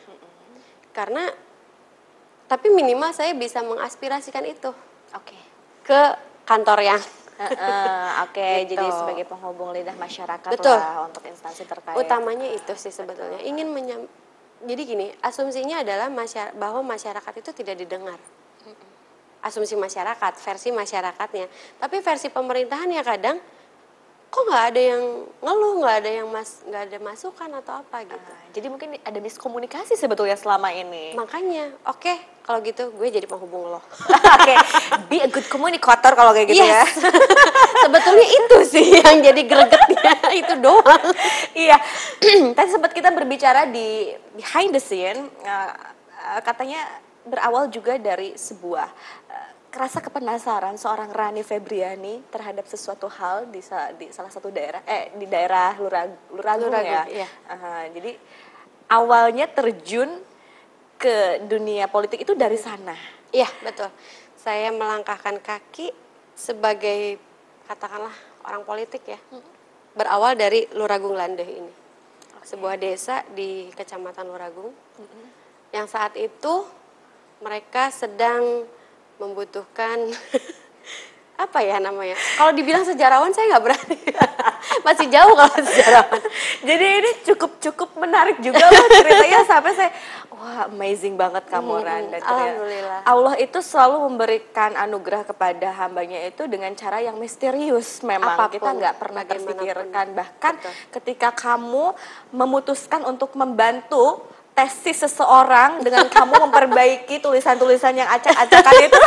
[SPEAKER 2] Karena tapi minimal saya bisa mengaspirasikan itu
[SPEAKER 1] Oke.
[SPEAKER 2] ke kantor yang
[SPEAKER 1] Oke,
[SPEAKER 2] Gitu.
[SPEAKER 1] jadi sebagai penghubung lidah masyarakat
[SPEAKER 2] Betul.
[SPEAKER 1] lah untuk instansi terkait.
[SPEAKER 2] utamanya itu sih sebetulnya ingin menyam jadi gini asumsinya adalah masyarakat bahwa masyarakat itu tidak didengar asumsi masyarakat versi masyarakatnya tapi versi pemerintahan ya kadang kok nggak ada yang ngeluh nggak ada yang mas nggak ada masukan atau apa gitu
[SPEAKER 1] Nah, jadi mungkin ada miskomunikasi sebetulnya selama ini.
[SPEAKER 2] makanya oke kalau gitu gue jadi penghubung lo
[SPEAKER 1] Oke, be a good communicator kalau kayak gitu ya.
[SPEAKER 2] Yes. sebetulnya itu sih yang jadi gregetnya itu doang
[SPEAKER 1] Iya, tadi sempat kita berbicara di behind the scene, eh, eh, katanya berawal juga dari sebuah eh, rasa kepenasaran seorang Rani Febriani terhadap sesuatu hal di, di salah satu daerah, eh di daerah Lurag, Luragung,
[SPEAKER 2] Luragung,
[SPEAKER 1] ya.
[SPEAKER 2] iya.
[SPEAKER 1] Aha, jadi awalnya terjun ke dunia politik itu dari sana.
[SPEAKER 2] Iya betul. Saya melangkahkan kaki sebagai katakanlah orang politik ya. Berawal dari Luragung Landeh ini. Sebuah desa di Kecamatan Luragung. yang saat itu mereka sedang membutuhkan apa ya namanya? Kalau dibilang sejarawan saya nggak berani. Masih jauh kalau sejarawan.
[SPEAKER 1] Jadi ini cukup cukup menarik juga loh ceritanya sampai saya wah amazing banget kamu
[SPEAKER 2] Hmm,
[SPEAKER 1] Ran. Dan ternyata
[SPEAKER 2] alhamdulillah.
[SPEAKER 1] Allah itu selalu memberikan anugerah kepada hambanya itu dengan cara yang misterius memang
[SPEAKER 2] Apa pun,
[SPEAKER 1] kita nggak pernah terpikirkan bahkan
[SPEAKER 2] Betul.
[SPEAKER 1] ketika kamu memutuskan untuk membantu tesis seseorang dengan kamu memperbaiki tulisan-tulisan yang acak-acakan itu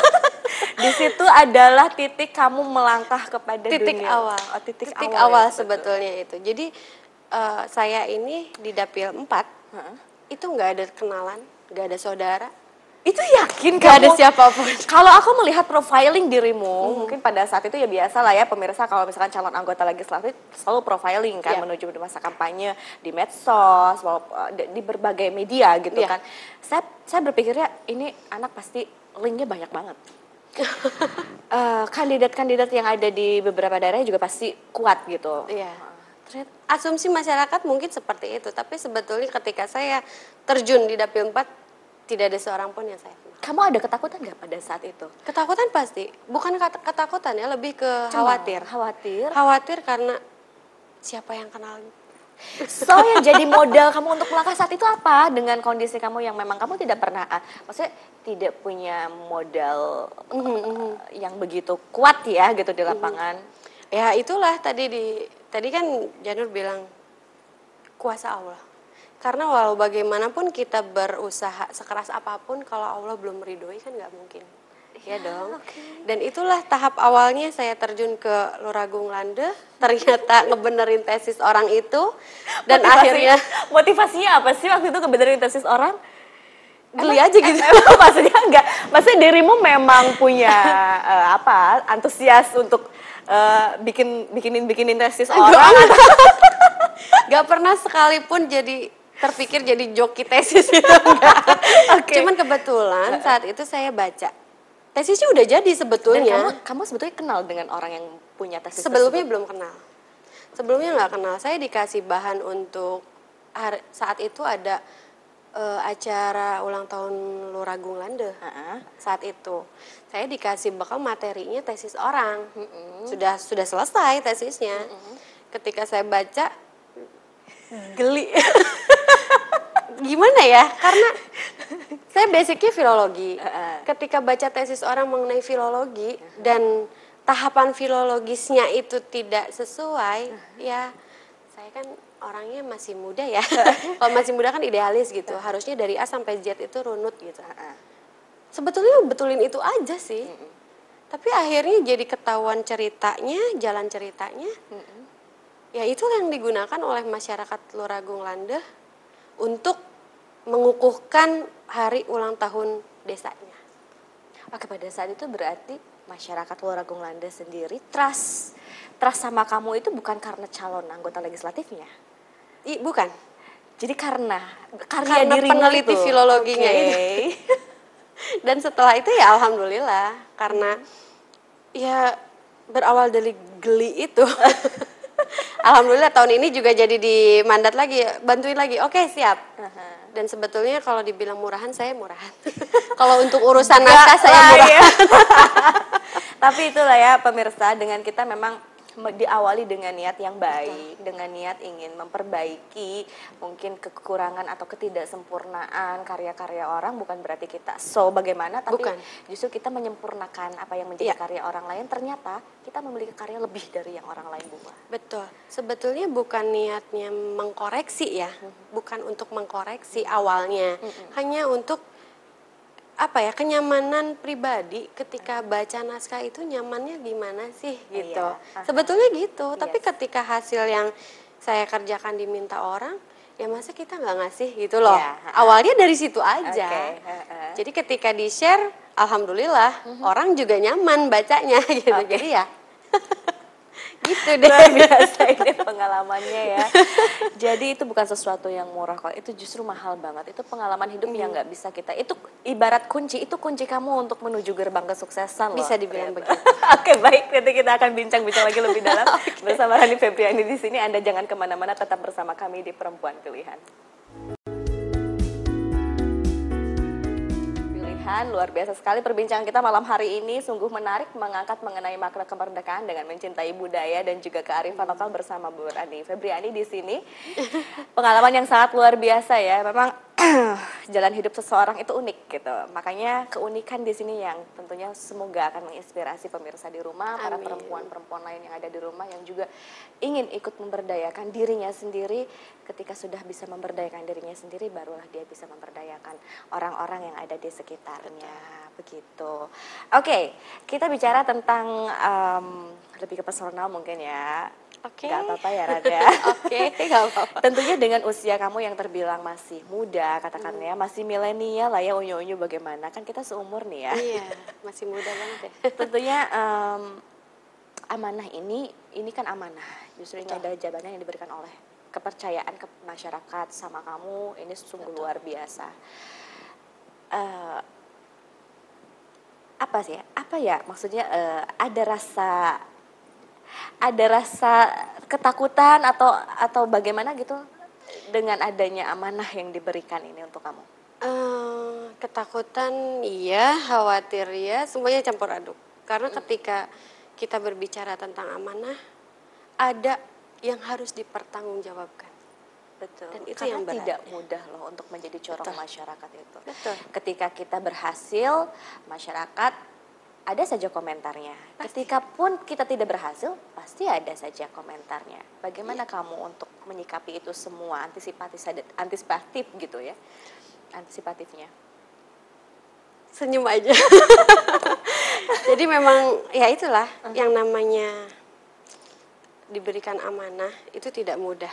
[SPEAKER 1] di situ adalah titik kamu melangkah kepada
[SPEAKER 2] titik
[SPEAKER 1] dunia.
[SPEAKER 2] awal.
[SPEAKER 1] Oh, titik,
[SPEAKER 2] titik
[SPEAKER 1] awal,
[SPEAKER 2] awal,
[SPEAKER 1] ya, betul.
[SPEAKER 2] sebetulnya itu. Jadi eh, saya ini di dapil 4
[SPEAKER 1] Heeh.
[SPEAKER 2] itu nggak ada kenalan, nggak ada saudara,
[SPEAKER 1] Itu yakin
[SPEAKER 2] ada
[SPEAKER 1] kamu?
[SPEAKER 2] siapa pun.
[SPEAKER 1] Kalau aku melihat profiling dirimu,
[SPEAKER 2] Hmm.
[SPEAKER 1] mungkin pada saat itu ya biasa lah ya pemirsa kalau misalkan calon anggota legislatif selalu profiling kan
[SPEAKER 2] Iya.
[SPEAKER 1] menuju masa kampanye di medsos, eh, di- berbagai media gitu
[SPEAKER 2] Iya.
[SPEAKER 1] kan. Saya saya berpikirnya ini anak pasti linknya banyak banget. Eh, Kandidat-kandidat yang ada di beberapa daerah juga pasti kuat gitu.
[SPEAKER 2] Iya.
[SPEAKER 1] Ternyata
[SPEAKER 2] Asumsi masyarakat mungkin seperti itu, tapi sebetulnya ketika saya terjun di dapil 4 tidak ada seorang pun yang saya kenal.
[SPEAKER 1] kamu ada ketakutan nggak pada saat itu?
[SPEAKER 2] Ketakutan pasti, bukan ket- ketakutan ya, lebih ke khawatir.
[SPEAKER 1] Khawatir.
[SPEAKER 2] Khawatir karena siapa yang kenal
[SPEAKER 1] So yang jadi modal kamu untuk melangkah saat itu apa dengan kondisi kamu yang memang kamu tidak pernah, ah, maksudnya tidak punya modal
[SPEAKER 2] Mm-hmm,
[SPEAKER 1] eh, yang begitu kuat ya gitu di lapangan.
[SPEAKER 2] Ya itulah tadi di tadi kan Janur bilang kuasa Allah. Karena walau bagaimanapun kita berusaha sekeras apa pun kalau Allah belum meridhoi kan nggak mungkin. Ya dong. Dan itulah tahap awalnya saya terjun ke Luragung Lande, ternyata ngebenerin tesis orang itu dan
[SPEAKER 1] Motivasinya-
[SPEAKER 2] akhirnya
[SPEAKER 1] motivasinya apa sih waktu itu kebenaran tesis orang?
[SPEAKER 2] geli
[SPEAKER 1] Emang-
[SPEAKER 2] aja gitu.
[SPEAKER 1] Emang maksudnya enggak, maksudnya dirimu memang punya eh, apa antusias untuk eh, bikin bikinin bikinin tesis orang
[SPEAKER 2] Gak pernah sekalipun jadi terpikir jadi joki tesis itu enggak.
[SPEAKER 1] Oke.
[SPEAKER 2] Cuman kebetulan saat itu saya baca. Tesisnya udah jadi
[SPEAKER 1] Dan
[SPEAKER 2] sebetulnya.
[SPEAKER 1] kamu, kamu sebetulnya kenal dengan orang yang punya tesis
[SPEAKER 2] Sebelumnya
[SPEAKER 1] tersebut?
[SPEAKER 2] belum kenal. Sebelumnya nggak kenal. Saya dikasih bahan untuk hari- saat itu ada eh, acara ulang tahun Luragung Lande.
[SPEAKER 1] Heeh.
[SPEAKER 2] Saat itu saya dikasih bakal materinya tesis orang. Sudah sudah selesai tesisnya. Ketika saya baca geli. Gimana ya? Karena saya basicnya filologi. Ketika baca tesis orang mengenai filologi dan tahapan filologisnya itu tidak sesuai, ya saya kan orangnya masih muda ya. Kalau masih muda kan idealis gitu. Harusnya dari A sampai Z itu runut gitu. Sebetulnya betulin itu aja sih. Tapi akhirnya jadi ketahuan ceritanya, jalan ceritanya. Ya itu yang digunakan oleh masyarakat Luragung Lande untuk mengukuhkan hari ulang tahun desanya.
[SPEAKER 1] Oke pada saat itu berarti masyarakat Luragung Landa sendiri trust trust sama kamu itu bukan karena calon anggota legislatifnya.
[SPEAKER 2] I, bukan.
[SPEAKER 1] Jadi karena karya
[SPEAKER 2] Karena
[SPEAKER 1] dirimu
[SPEAKER 2] peneliti
[SPEAKER 1] itu.
[SPEAKER 2] filologinya
[SPEAKER 1] Oke.
[SPEAKER 2] itu. Dan setelah itu ya alhamdulillah karena ya berawal dari geli itu. alhamdulillah tahun ini juga jadi di mandat lagi, bantuin lagi. Oke, siap. Dan sebetulnya kalau dibilang murahan saya murahan. kalau untuk urusan naskah saya murahan.
[SPEAKER 1] ya. Tapi itulah ya pemirsa dengan kita memang me- diawali dengan niat yang baik, dengan niat ingin memperbaiki mungkin kekurangan atau ketidaksempurnaan karya-karya orang bukan berarti kita so bagaimana tapi
[SPEAKER 2] Bukan.
[SPEAKER 1] justru kita menyempurnakan apa yang menjadi
[SPEAKER 2] Iya.
[SPEAKER 1] karya orang lain ternyata kita memiliki karya lebih dari yang orang lain buat.
[SPEAKER 2] Betul. Sebetulnya bukan niatnya mengkoreksi ya, bukan untuk mengkoreksi awalnya, hanya untuk apa ya kenyamanan pribadi ketika baca naskah itu nyamannya gimana sih gitu.
[SPEAKER 1] Iya.
[SPEAKER 2] Sebetulnya gitu. Tapi
[SPEAKER 1] Yes.
[SPEAKER 2] ketika hasil yang saya kerjakan diminta orang, ya masa kita nggak ngasih gitu loh.
[SPEAKER 1] Iya, aha.
[SPEAKER 2] Awalnya dari situ aja.
[SPEAKER 1] Oke, aha.
[SPEAKER 2] Jadi ketika di share, alhamdulillah orang juga nyaman bacanya gitu.
[SPEAKER 1] Oke.
[SPEAKER 2] Jadi ya gitu deh.
[SPEAKER 1] Luar biasa ini pengalamannya ya. Jadi itu bukan sesuatu yang murah kok, itu justru mahal banget. Itu pengalaman hidup yang nggak bisa kita. Itu ibarat kunci, itu kunci kamu untuk menuju gerbang kesuksesan loh.
[SPEAKER 2] Bisa dibilang
[SPEAKER 1] ternyata. Oke baik, nanti kita akan bincang-bincang lagi lebih dalam bersama Rani Febriani di sini. Anda jangan ke mana-mana, tetap bersama kami di Perempuan Pilihan. Pilihan. Luar biasa sekali perbincangan kita malam hari ini sungguh menarik mengangkat mengenai makna kemerdekaan dengan mencintai budaya dan juga kearifan lokal bersama Bu Ani Febriani di sini. Pengalaman yang sangat luar biasa ya. Memang jalan hidup seseorang itu unik gitu. Makanya keunikan di sini yang tentunya semoga akan menginspirasi pemirsa di rumah, para
[SPEAKER 2] Amin.
[SPEAKER 1] perempuan-perempuan lain yang ada di rumah yang juga ingin ikut memberdayakan dirinya sendiri. Ketika sudah bisa memberdayakan dirinya sendiri, barulah dia bisa memberdayakan orang-orang yang ada di sekitarnya. Begitu. Oke, kita bicara tentang em, lebih ke personal mungkin ya.
[SPEAKER 2] Oke.
[SPEAKER 1] Gak apa-apa ya Rada.
[SPEAKER 2] Oke, nggak apa-apa.
[SPEAKER 1] Tentunya dengan usia kamu yang terbilang masih muda, katakan ya, masih milenial lah ya, unyu-unyu bagaimana? Kan kita seumur nih ya.
[SPEAKER 2] Iya, masih muda banget ya.
[SPEAKER 1] Tentunya em, amanah ini, ini kan amanah. Justru ini
[SPEAKER 2] Betul.
[SPEAKER 1] adalah jabatan yang diberikan oleh kepercayaan ke masyarakat sama kamu. Ini sungguh luar biasa. Eh, apa sih? ya? Apa ya? Maksudnya eh, ada rasa ada rasa ketakutan atau atau bagaimana gitu dengan adanya amanah yang diberikan ini untuk kamu?
[SPEAKER 2] Eh, ketakutan iya, khawatir ya, semuanya campur aduk. Karena ketika kita berbicara tentang amanah, ada yang harus dipertanggungjawabkan.
[SPEAKER 1] Betul.
[SPEAKER 2] Dan itu
[SPEAKER 1] Karena
[SPEAKER 2] yang berat,
[SPEAKER 1] tidak
[SPEAKER 2] ya.
[SPEAKER 1] mudah loh untuk menjadi corong
[SPEAKER 2] Betul.
[SPEAKER 1] masyarakat itu.
[SPEAKER 2] Betul.
[SPEAKER 1] Ketika kita berhasil, masyarakat ada saja komentarnya. Ketika pun kita tidak berhasil, pasti ada saja komentarnya. Bagaimana kamu untuk menyikapi itu semua antisipatif antisipatif gitu ya? Antisipatifnya.
[SPEAKER 2] Senyum aja. Jadi memang ya itulah yang namanya diberikan amanah itu tidak mudah.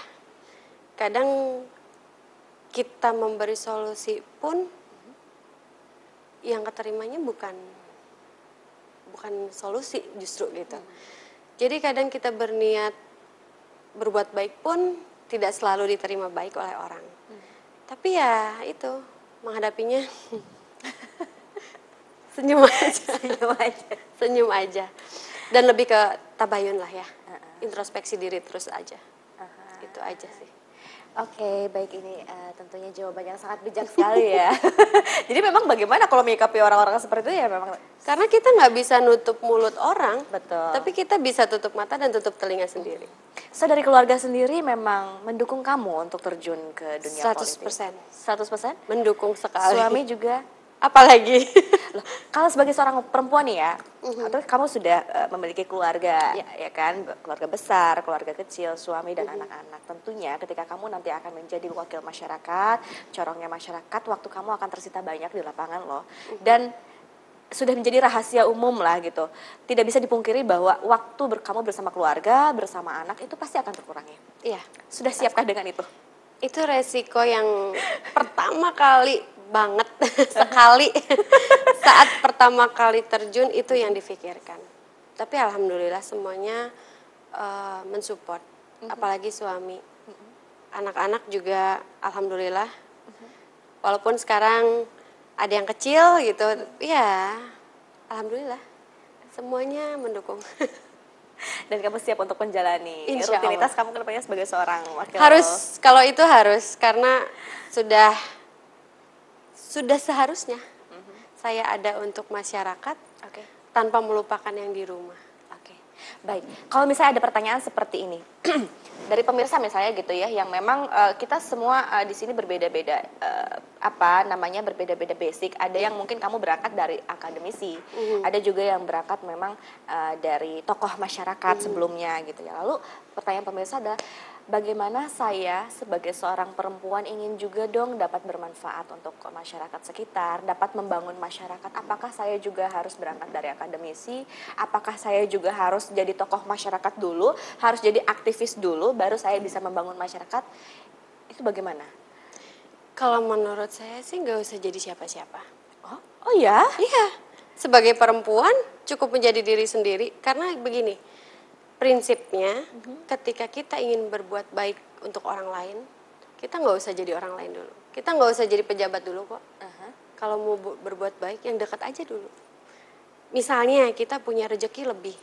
[SPEAKER 2] Kadang kita memberi solusi pun yang keterimanya bukan bukan solusi justru gitu. Jadi kadang kita berniat berbuat baik pun tidak selalu diterima baik oleh orang. Tapi ya itu menghadapinya senyum aja,
[SPEAKER 1] Senyum aja.
[SPEAKER 2] senyum aja. Dan lebih ke tabayun lah ya. Introspeksi diri terus aja. Itu aja sih.
[SPEAKER 1] Oke, baik ini eh, tentunya jawaban yang sangat bijak sekali ya. Jadi memang bagaimana kalau menyikapi orang-orang seperti itu ya memang
[SPEAKER 2] Karena kita nggak bisa nutup mulut orang,
[SPEAKER 1] betul.
[SPEAKER 2] tapi kita bisa tutup mata dan tutup telinga sendiri.
[SPEAKER 1] So dari keluarga sendiri memang mendukung kamu untuk terjun ke dunia
[SPEAKER 2] 100%.
[SPEAKER 1] politik. 100%.
[SPEAKER 2] Mendukung sekali.
[SPEAKER 1] Suami juga.
[SPEAKER 2] Apalagi.
[SPEAKER 1] Loh, kalau sebagai seorang perempuan nih ya, atau kamu sudah eh, memiliki keluarga,
[SPEAKER 2] Ya.
[SPEAKER 1] ya kan, keluarga besar, keluarga kecil, suami dan anak-anak. Tentunya ketika kamu nanti akan menjadi wakil masyarakat, corongnya masyarakat, waktu kamu akan tersita banyak di lapangan loh. Dan sudah menjadi rahasia umum lah gitu. Tidak bisa dipungkiri bahwa waktu ber- kamu bersama keluarga, bersama anak itu pasti akan berkurangnya.
[SPEAKER 2] Iya.
[SPEAKER 1] Sudah siapkah dengan itu?
[SPEAKER 2] Itu resiko yang pertama kali banget sekali. Saat pertama kali terjun itu yang difikirkan. Tapi alhamdulillah semuanya eh, mensupport, apalagi suami. Anak-anak juga alhamdulillah. Walaupun sekarang ada yang kecil gitu, ya alhamdulillah. Semuanya mendukung.
[SPEAKER 1] Dan kamu siap untuk menjalani
[SPEAKER 2] Insya
[SPEAKER 1] rutinitas kamu ke depannya sebagai seorang wakil.
[SPEAKER 2] Harus kalau itu harus. Karena sudah sudah seharusnya saya ada untuk masyarakat
[SPEAKER 1] Oke.
[SPEAKER 2] tanpa melupakan yang di rumah.
[SPEAKER 1] Oke, baik. Kalau misalnya ada pertanyaan seperti ini dari pemirsa misalnya gitu ya, yang memang eh, kita semua eh, di sini berbeda-beda eh, apa namanya berbeda-beda basic. Ada yang mungkin kamu berangkat dari akademisi, ada juga yang berangkat memang eh, dari tokoh masyarakat sebelumnya gitu ya. Lalu pertanyaan pemirsa adalah bagaimana saya sebagai seorang perempuan ingin juga dong dapat bermanfaat untuk masyarakat sekitar, dapat membangun masyarakat. Apakah saya juga harus berangkat dari akademisi? Apakah saya juga harus jadi tokoh masyarakat dulu, harus jadi aktivis dulu, baru saya bisa membangun masyarakat? Itu bagaimana?
[SPEAKER 2] Kalau menurut saya sih nggak usah jadi siapa-siapa.
[SPEAKER 1] Oh, oh ya?
[SPEAKER 2] Iya, sebagai perempuan cukup menjadi diri sendiri karena begini prinsipnya ketika kita ingin berbuat baik untuk orang lain kita nggak usah jadi orang lain dulu. Kita nggak usah jadi pejabat dulu kok.
[SPEAKER 1] Aha.
[SPEAKER 2] kalau mau bu- berbuat baik yang dekat aja dulu. Misalnya kita punya rezeki lebih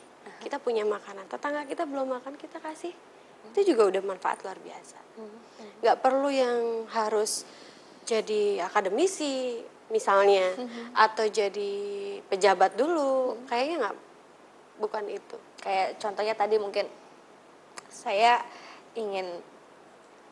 [SPEAKER 2] kita punya makanan. Tetangga kita belum makan kita kasih. Itu juga udah manfaat luar biasa. Nggak perlu yang harus jadi akademisi misalnya atau jadi pejabat dulu. Kayaknya nggak bukan itu
[SPEAKER 1] Kayak contohnya tadi mungkin saya ingin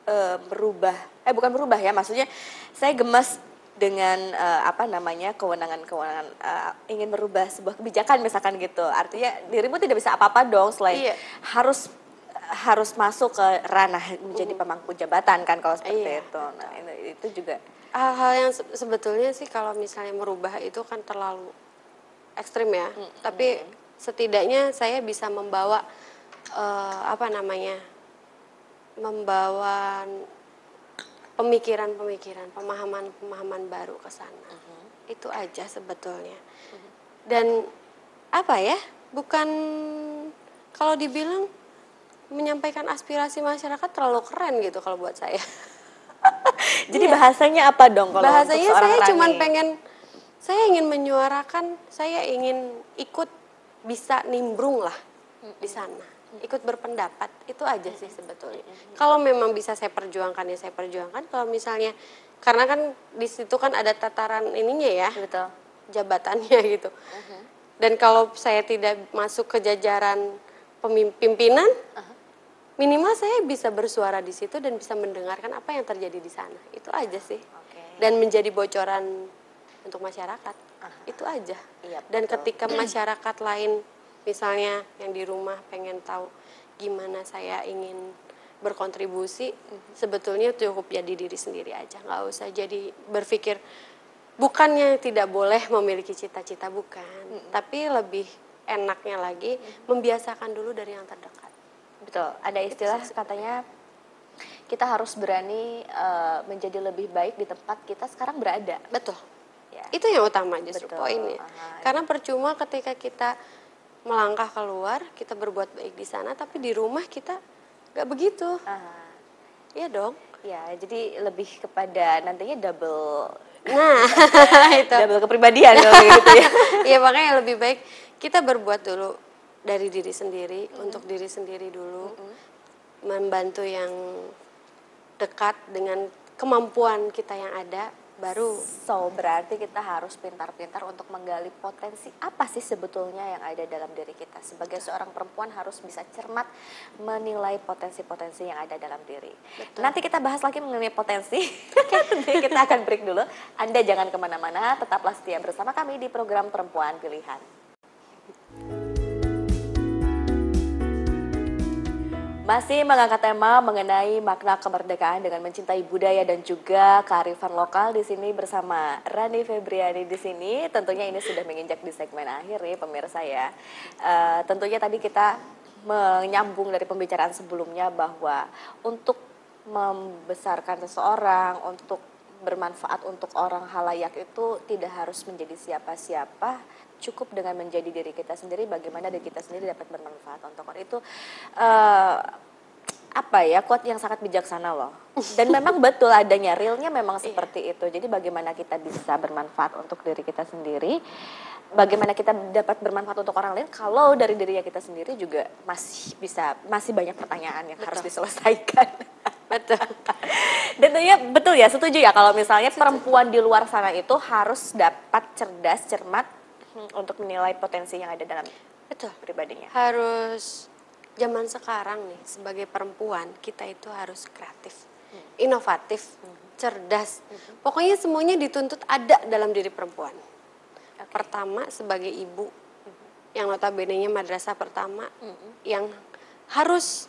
[SPEAKER 1] eh, merubah, eh bukan merubah ya, maksudnya saya gemas dengan eh, apa namanya kewenangan-kewenangan eh, ingin merubah sebuah kebijakan misalkan gitu. Artinya dirimu tidak bisa apa-apa dong selain
[SPEAKER 2] Iya.
[SPEAKER 1] harus harus masuk ke ranah menjadi pemangku jabatan kan kalau seperti
[SPEAKER 2] Iya,
[SPEAKER 1] itu. Nah, itu, itu juga
[SPEAKER 2] hal-hal yang se- sebetulnya sih kalau misalnya merubah itu kan terlalu ekstrim ya tapi setidaknya saya bisa membawa eh, apa namanya membawa pemikiran-pemikiran pemahaman-pemahaman baru ke sana. Itu aja sebetulnya. Dan apa ya bukan kalau dibilang menyampaikan aspirasi masyarakat terlalu keren gitu kalau buat saya.
[SPEAKER 1] Jadi bahasanya apa dong kalau
[SPEAKER 2] Iya. bahasanya saya cuman
[SPEAKER 1] Rani?
[SPEAKER 2] pengen saya ingin menyuarakan saya ingin ikut bisa nimbrung lah di sana. Ikut berpendapat itu aja sih sebetulnya. Kalau memang bisa saya perjuangkan ya saya perjuangkan. Kalau misalnya karena kan di situ kan ada tataran ininya ya
[SPEAKER 1] betul.
[SPEAKER 2] jabatannya gitu. Dan kalau saya tidak masuk ke jajaran pemim- pimpinan minimal saya bisa bersuara di situ dan bisa mendengarkan apa yang terjadi di sana. Itu aja sih.
[SPEAKER 1] Oke.
[SPEAKER 2] dan menjadi bocoran untuk masyarakat. Itu aja.
[SPEAKER 1] Iya,
[SPEAKER 2] dan
[SPEAKER 1] betul.
[SPEAKER 2] ketika masyarakat lain misalnya yang di rumah pengen tahu gimana saya ingin berkontribusi sebetulnya cukup jadi diri sendiri aja. Nggak usah jadi berpikir bukannya tidak boleh memiliki cita-cita bukan. Tapi lebih enaknya lagi membiasakan dulu dari yang terdekat.
[SPEAKER 1] Betul, ada istilah katanya kita harus berani eh, menjadi lebih baik di tempat kita sekarang berada.
[SPEAKER 2] betul
[SPEAKER 1] Ya.
[SPEAKER 2] itu yang utama justru
[SPEAKER 1] Betul.
[SPEAKER 2] poinnya.
[SPEAKER 1] Aha,
[SPEAKER 2] karena percuma ketika kita melangkah keluar kita berbuat baik di sana tapi di rumah kita nggak begitu.
[SPEAKER 1] Ah,
[SPEAKER 2] iya dong.
[SPEAKER 1] Ya, jadi lebih kepada nantinya double
[SPEAKER 2] nah itu.
[SPEAKER 1] double kepribadian kalau gitu ya.
[SPEAKER 2] Iya makanya lebih baik kita berbuat dulu dari diri sendiri untuk diri sendiri dulu membantu yang dekat dengan kemampuan kita yang ada baru
[SPEAKER 1] So, berarti kita harus pintar-pintar untuk menggali potensi apa sih sebetulnya yang ada dalam diri kita. Sebagai seorang perempuan harus bisa cermat menilai potensi-potensi yang ada dalam diri. Nanti kita bahas lagi mengenai potensi. Nanti kita akan break dulu. Anda jangan ke mana-mana, tetaplah setia bersama kami di program Perempuan Pilihan. Masih mengangkat tema mengenai makna kemerdekaan dengan mencintai budaya dan juga kearifan lokal di sini bersama Rani Febriani di sini. Tentunya ini sudah menginjak di segmen akhir ya pemirsa ya. Eh, tentunya tadi kita menyambung dari pembicaraan sebelumnya bahwa untuk membesarkan seseorang, untuk bermanfaat untuk orang halayak itu tidak harus menjadi siapa-siapa cukup dengan menjadi diri kita sendiri bagaimana diri kita sendiri dapat bermanfaat. Untuk orang itu eh, apa ya quote yang sangat bijaksana loh. Dan memang betul adanya realnya memang seperti itu. Jadi bagaimana kita bisa bermanfaat untuk diri kita sendiri bagaimana kita dapat bermanfaat untuk orang lain kalau dari diri kita sendiri juga masih bisa masih banyak pertanyaan yang harus diselesaikan.
[SPEAKER 2] Betul.
[SPEAKER 1] Dan tentunya betul ya setuju ya kalau misalnya perempuan di luar sana itu harus dapat cerdas cermat hmm, untuk menilai potensi yang ada dalam
[SPEAKER 2] betul.
[SPEAKER 1] pribadinya.
[SPEAKER 2] Harus zaman sekarang nih sebagai perempuan kita itu harus kreatif inovatif cerdas. Pokoknya semuanya dituntut ada dalam diri perempuan. Pertama sebagai ibu yang notabene-nya madrasah pertama yang harus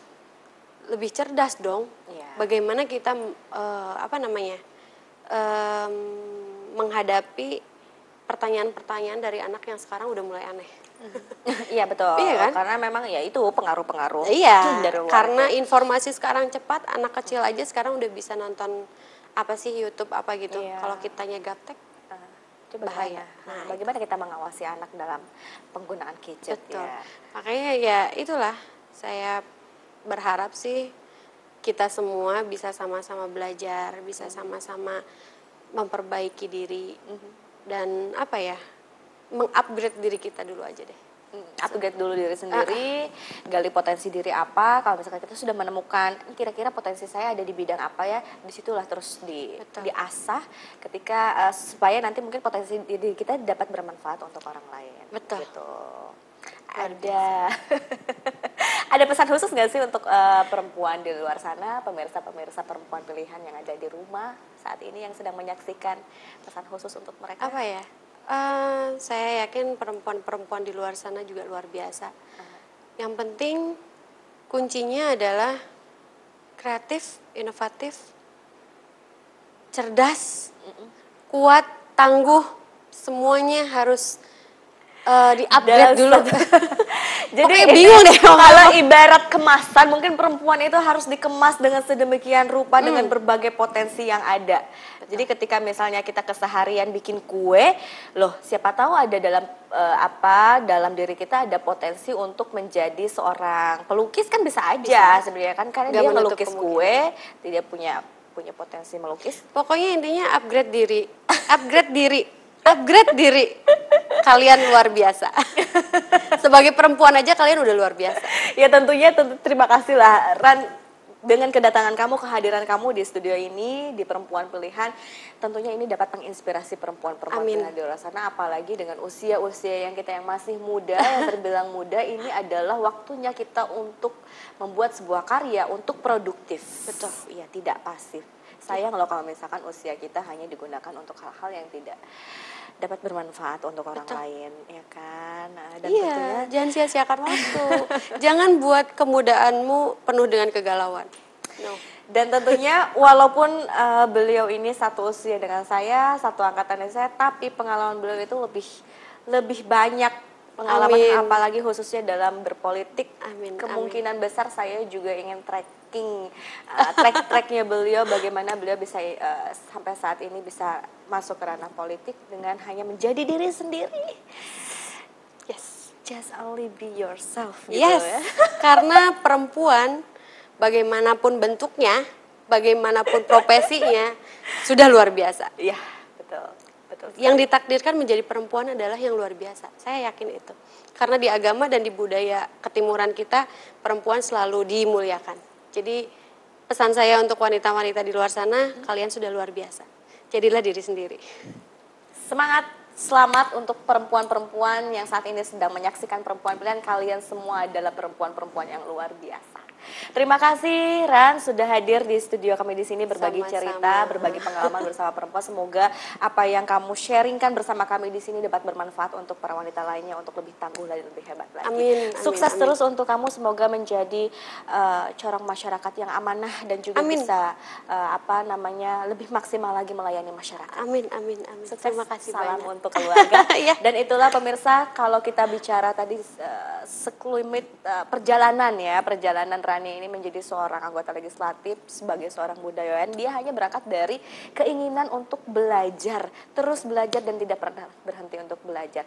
[SPEAKER 2] lebih cerdas dong.
[SPEAKER 1] Iya.
[SPEAKER 2] bagaimana kita eh, apa namanya em, menghadapi pertanyaan-pertanyaan dari anak yang sekarang udah mulai aneh
[SPEAKER 1] iya betul
[SPEAKER 2] Iya kan?
[SPEAKER 1] karena memang ya itu pengaruh-pengaruh
[SPEAKER 2] Iya,
[SPEAKER 1] dari luar
[SPEAKER 2] karena
[SPEAKER 1] itu.
[SPEAKER 2] informasi sekarang cepat, anak kecil aja sekarang udah bisa nonton apa sih YouTube apa gitu.
[SPEAKER 1] Iya.
[SPEAKER 2] Kalau kitanya gaptek,
[SPEAKER 1] Ah, itu
[SPEAKER 2] bahaya.
[SPEAKER 1] Nah,
[SPEAKER 2] Nah,
[SPEAKER 1] bagaimana kita mengawasi anak dalam penggunaan gadget
[SPEAKER 2] betul.
[SPEAKER 1] ya?
[SPEAKER 2] Makanya ya itulah saya berharap sih kita semua bisa sama-sama belajar, bisa sama-sama memperbaiki diri dan apa ya, mengupgrade diri kita dulu aja deh.
[SPEAKER 1] Hmm, upgrade dulu diri sendiri, gali potensi diri apa. Kalau misalkan kita sudah menemukan kira-kira potensi saya ada di bidang apa ya, di situlah terus di
[SPEAKER 2] Betul.
[SPEAKER 1] diasah ketika eh, supaya nanti mungkin potensi diri kita dapat bermanfaat untuk orang lain.
[SPEAKER 2] Betul.
[SPEAKER 1] Gitu. Ada ada pesan khusus nggak sih untuk eh, perempuan di luar sana, pemirsa-pemirsa perempuan pilihan yang ada di rumah saat ini yang sedang menyaksikan pesan khusus untuk mereka?
[SPEAKER 2] apa ya? Eh, saya yakin perempuan-perempuan di luar sana juga luar biasa. Yang penting kuncinya adalah kreatif inovatif cerdas kuat tangguh semuanya harus eh, di-upgrade
[SPEAKER 1] Dalam
[SPEAKER 2] dulu.
[SPEAKER 1] Jadi
[SPEAKER 2] Pokoknya bingung deh
[SPEAKER 1] kalau ibarat kemasan mungkin perempuan itu harus dikemas dengan sedemikian rupa dengan berbagai potensi yang ada. Jadi ketika misalnya kita keseharian bikin kue, loh siapa tahu ada dalam eh, apa dalam diri kita ada potensi untuk menjadi seorang pelukis. Kan bisa aja sebenarnya kan karena
[SPEAKER 2] Nggak
[SPEAKER 1] dia melukis kue, tidak punya punya potensi melukis.
[SPEAKER 2] Pokoknya intinya upgrade diri, upgrade diri, upgrade diri. Kalian luar biasa. Sebagai perempuan aja kalian udah luar biasa.
[SPEAKER 1] ya tentunya tentu terima kasih lah Ran dengan kedatangan kamu, kehadiran kamu di studio ini di perempuan pilihan, tentunya ini dapat menginspirasi perempuan-perempuan di luar sana, apalagi dengan usia-usia yang kita yang masih muda, yang terbilang muda, ini adalah waktunya kita untuk membuat sebuah karya untuk produktif. Betul. Iya, tidak pasif. Sayang loh kalau misalkan usia kita hanya digunakan untuk hal-hal yang tidak dapat bermanfaat untuk orang
[SPEAKER 2] Betul.
[SPEAKER 1] lain, ya kan? Nah, dan
[SPEAKER 2] iya,
[SPEAKER 1] tentunya
[SPEAKER 2] jangan sia-siakan waktu. jangan buat kemudaanmu penuh dengan kegalauan. No.
[SPEAKER 1] Dan tentunya walaupun eh, beliau ini satu usia dengan saya, satu angkatan dengan saya, tapi pengalaman beliau itu lebih lebih banyak pengalaman
[SPEAKER 2] Amin.
[SPEAKER 1] apalagi khususnya dalam berpolitik.
[SPEAKER 2] Amin,
[SPEAKER 1] Kemungkinan besar saya juga ingin tracking eh, track-tracknya beliau bagaimana beliau bisa eh, sampai saat ini bisa masuk ke ranah politik dengan hanya menjadi diri sendiri.
[SPEAKER 2] Yes.
[SPEAKER 1] Just only be yourself gitu
[SPEAKER 2] Yes.
[SPEAKER 1] ya.
[SPEAKER 2] Karena perempuan bagaimanapun bentuknya, bagaimanapun profesinya sudah luar biasa.
[SPEAKER 1] Iya, betul. Betul.
[SPEAKER 2] Yang ditakdirkan menjadi perempuan adalah yang luar biasa. Saya yakin itu. Karena di agama dan di budaya ketimuran kita, perempuan selalu dimuliakan. Jadi pesan saya untuk wanita-wanita di luar sana, kalian sudah luar biasa. Jadilah diri sendiri.
[SPEAKER 1] Semangat, selamat untuk perempuan-perempuan yang saat ini sedang menyaksikan perempuan pilihan. Kalian semua adalah perempuan-perempuan yang luar biasa. Terima kasih Ran sudah hadir di studio kami di sini berbagi
[SPEAKER 2] Sama-sama.
[SPEAKER 1] cerita, berbagi pengalaman bersama perempuan. Semoga apa yang kamu sharingkan bersama kami di sini dapat bermanfaat untuk para wanita lainnya untuk lebih tangguh dan lebih hebat lagi.
[SPEAKER 2] Amin,
[SPEAKER 1] Sukses
[SPEAKER 2] amin.
[SPEAKER 1] terus untuk kamu. Semoga menjadi eh, corong masyarakat yang amanah dan juga
[SPEAKER 2] Amin.
[SPEAKER 1] bisa eh, apa namanya lebih maksimal lagi melayani masyarakat.
[SPEAKER 2] Amin, amin, amin.
[SPEAKER 1] Sukses,
[SPEAKER 2] Terima kasih
[SPEAKER 1] salam
[SPEAKER 2] banyak.
[SPEAKER 1] untuk keluarga.
[SPEAKER 2] Iya.
[SPEAKER 1] Dan itulah pemirsa kalau kita bicara tadi uh, sekelumit uh, perjalanan ya, perjalanan Rani ini menjadi seorang anggota legislatif sebagai seorang budayawan, dia hanya berangkat dari keinginan untuk belajar, terus belajar dan tidak pernah berhenti untuk belajar.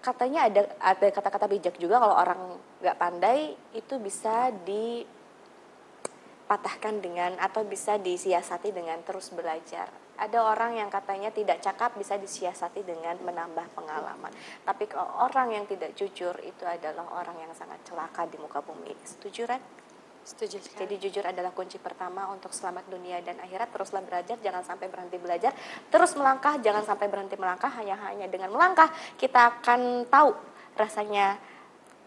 [SPEAKER 1] Katanya ada ada kata-kata bijak juga kalau orang nggak pandai itu bisa di patahkan dengan atau bisa disiasati dengan terus belajar. Ada orang yang katanya tidak cakap bisa disiasati dengan menambah pengalaman. Tapi kalau orang yang tidak jujur itu adalah orang yang sangat celaka di muka bumi. Setuju Ren?
[SPEAKER 2] Setuju sekali.
[SPEAKER 1] Jadi jujur adalah kunci pertama untuk selamat dunia dan akhirat. Teruslah belajar, jangan sampai berhenti belajar. Terus melangkah, jangan sampai berhenti melangkah. Hanya hanya dengan melangkah kita akan tahu rasanya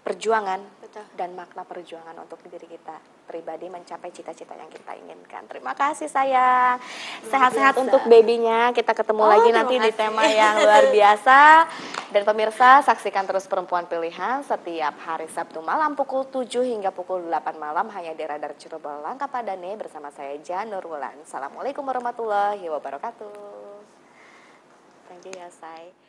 [SPEAKER 1] perjuangan
[SPEAKER 2] Betul.
[SPEAKER 1] dan makna perjuangan untuk diri kita pribadi mencapai cita-cita yang kita inginkan. Terima kasih sayang. Sehat-sehat untuk babynya. Kita ketemu
[SPEAKER 2] Oh,
[SPEAKER 1] lagi nanti di tema yang luar biasa. Dan pemirsa saksikan terus Perempuan Pilihan setiap hari Sabtu malam pukul 7 hingga pukul 8 malam hanya di Radar Cirebon Langka Padane bersama saya Janur Wulan. Assalamualaikum warahmatullahi wabarakatuh. Thank you ya, say.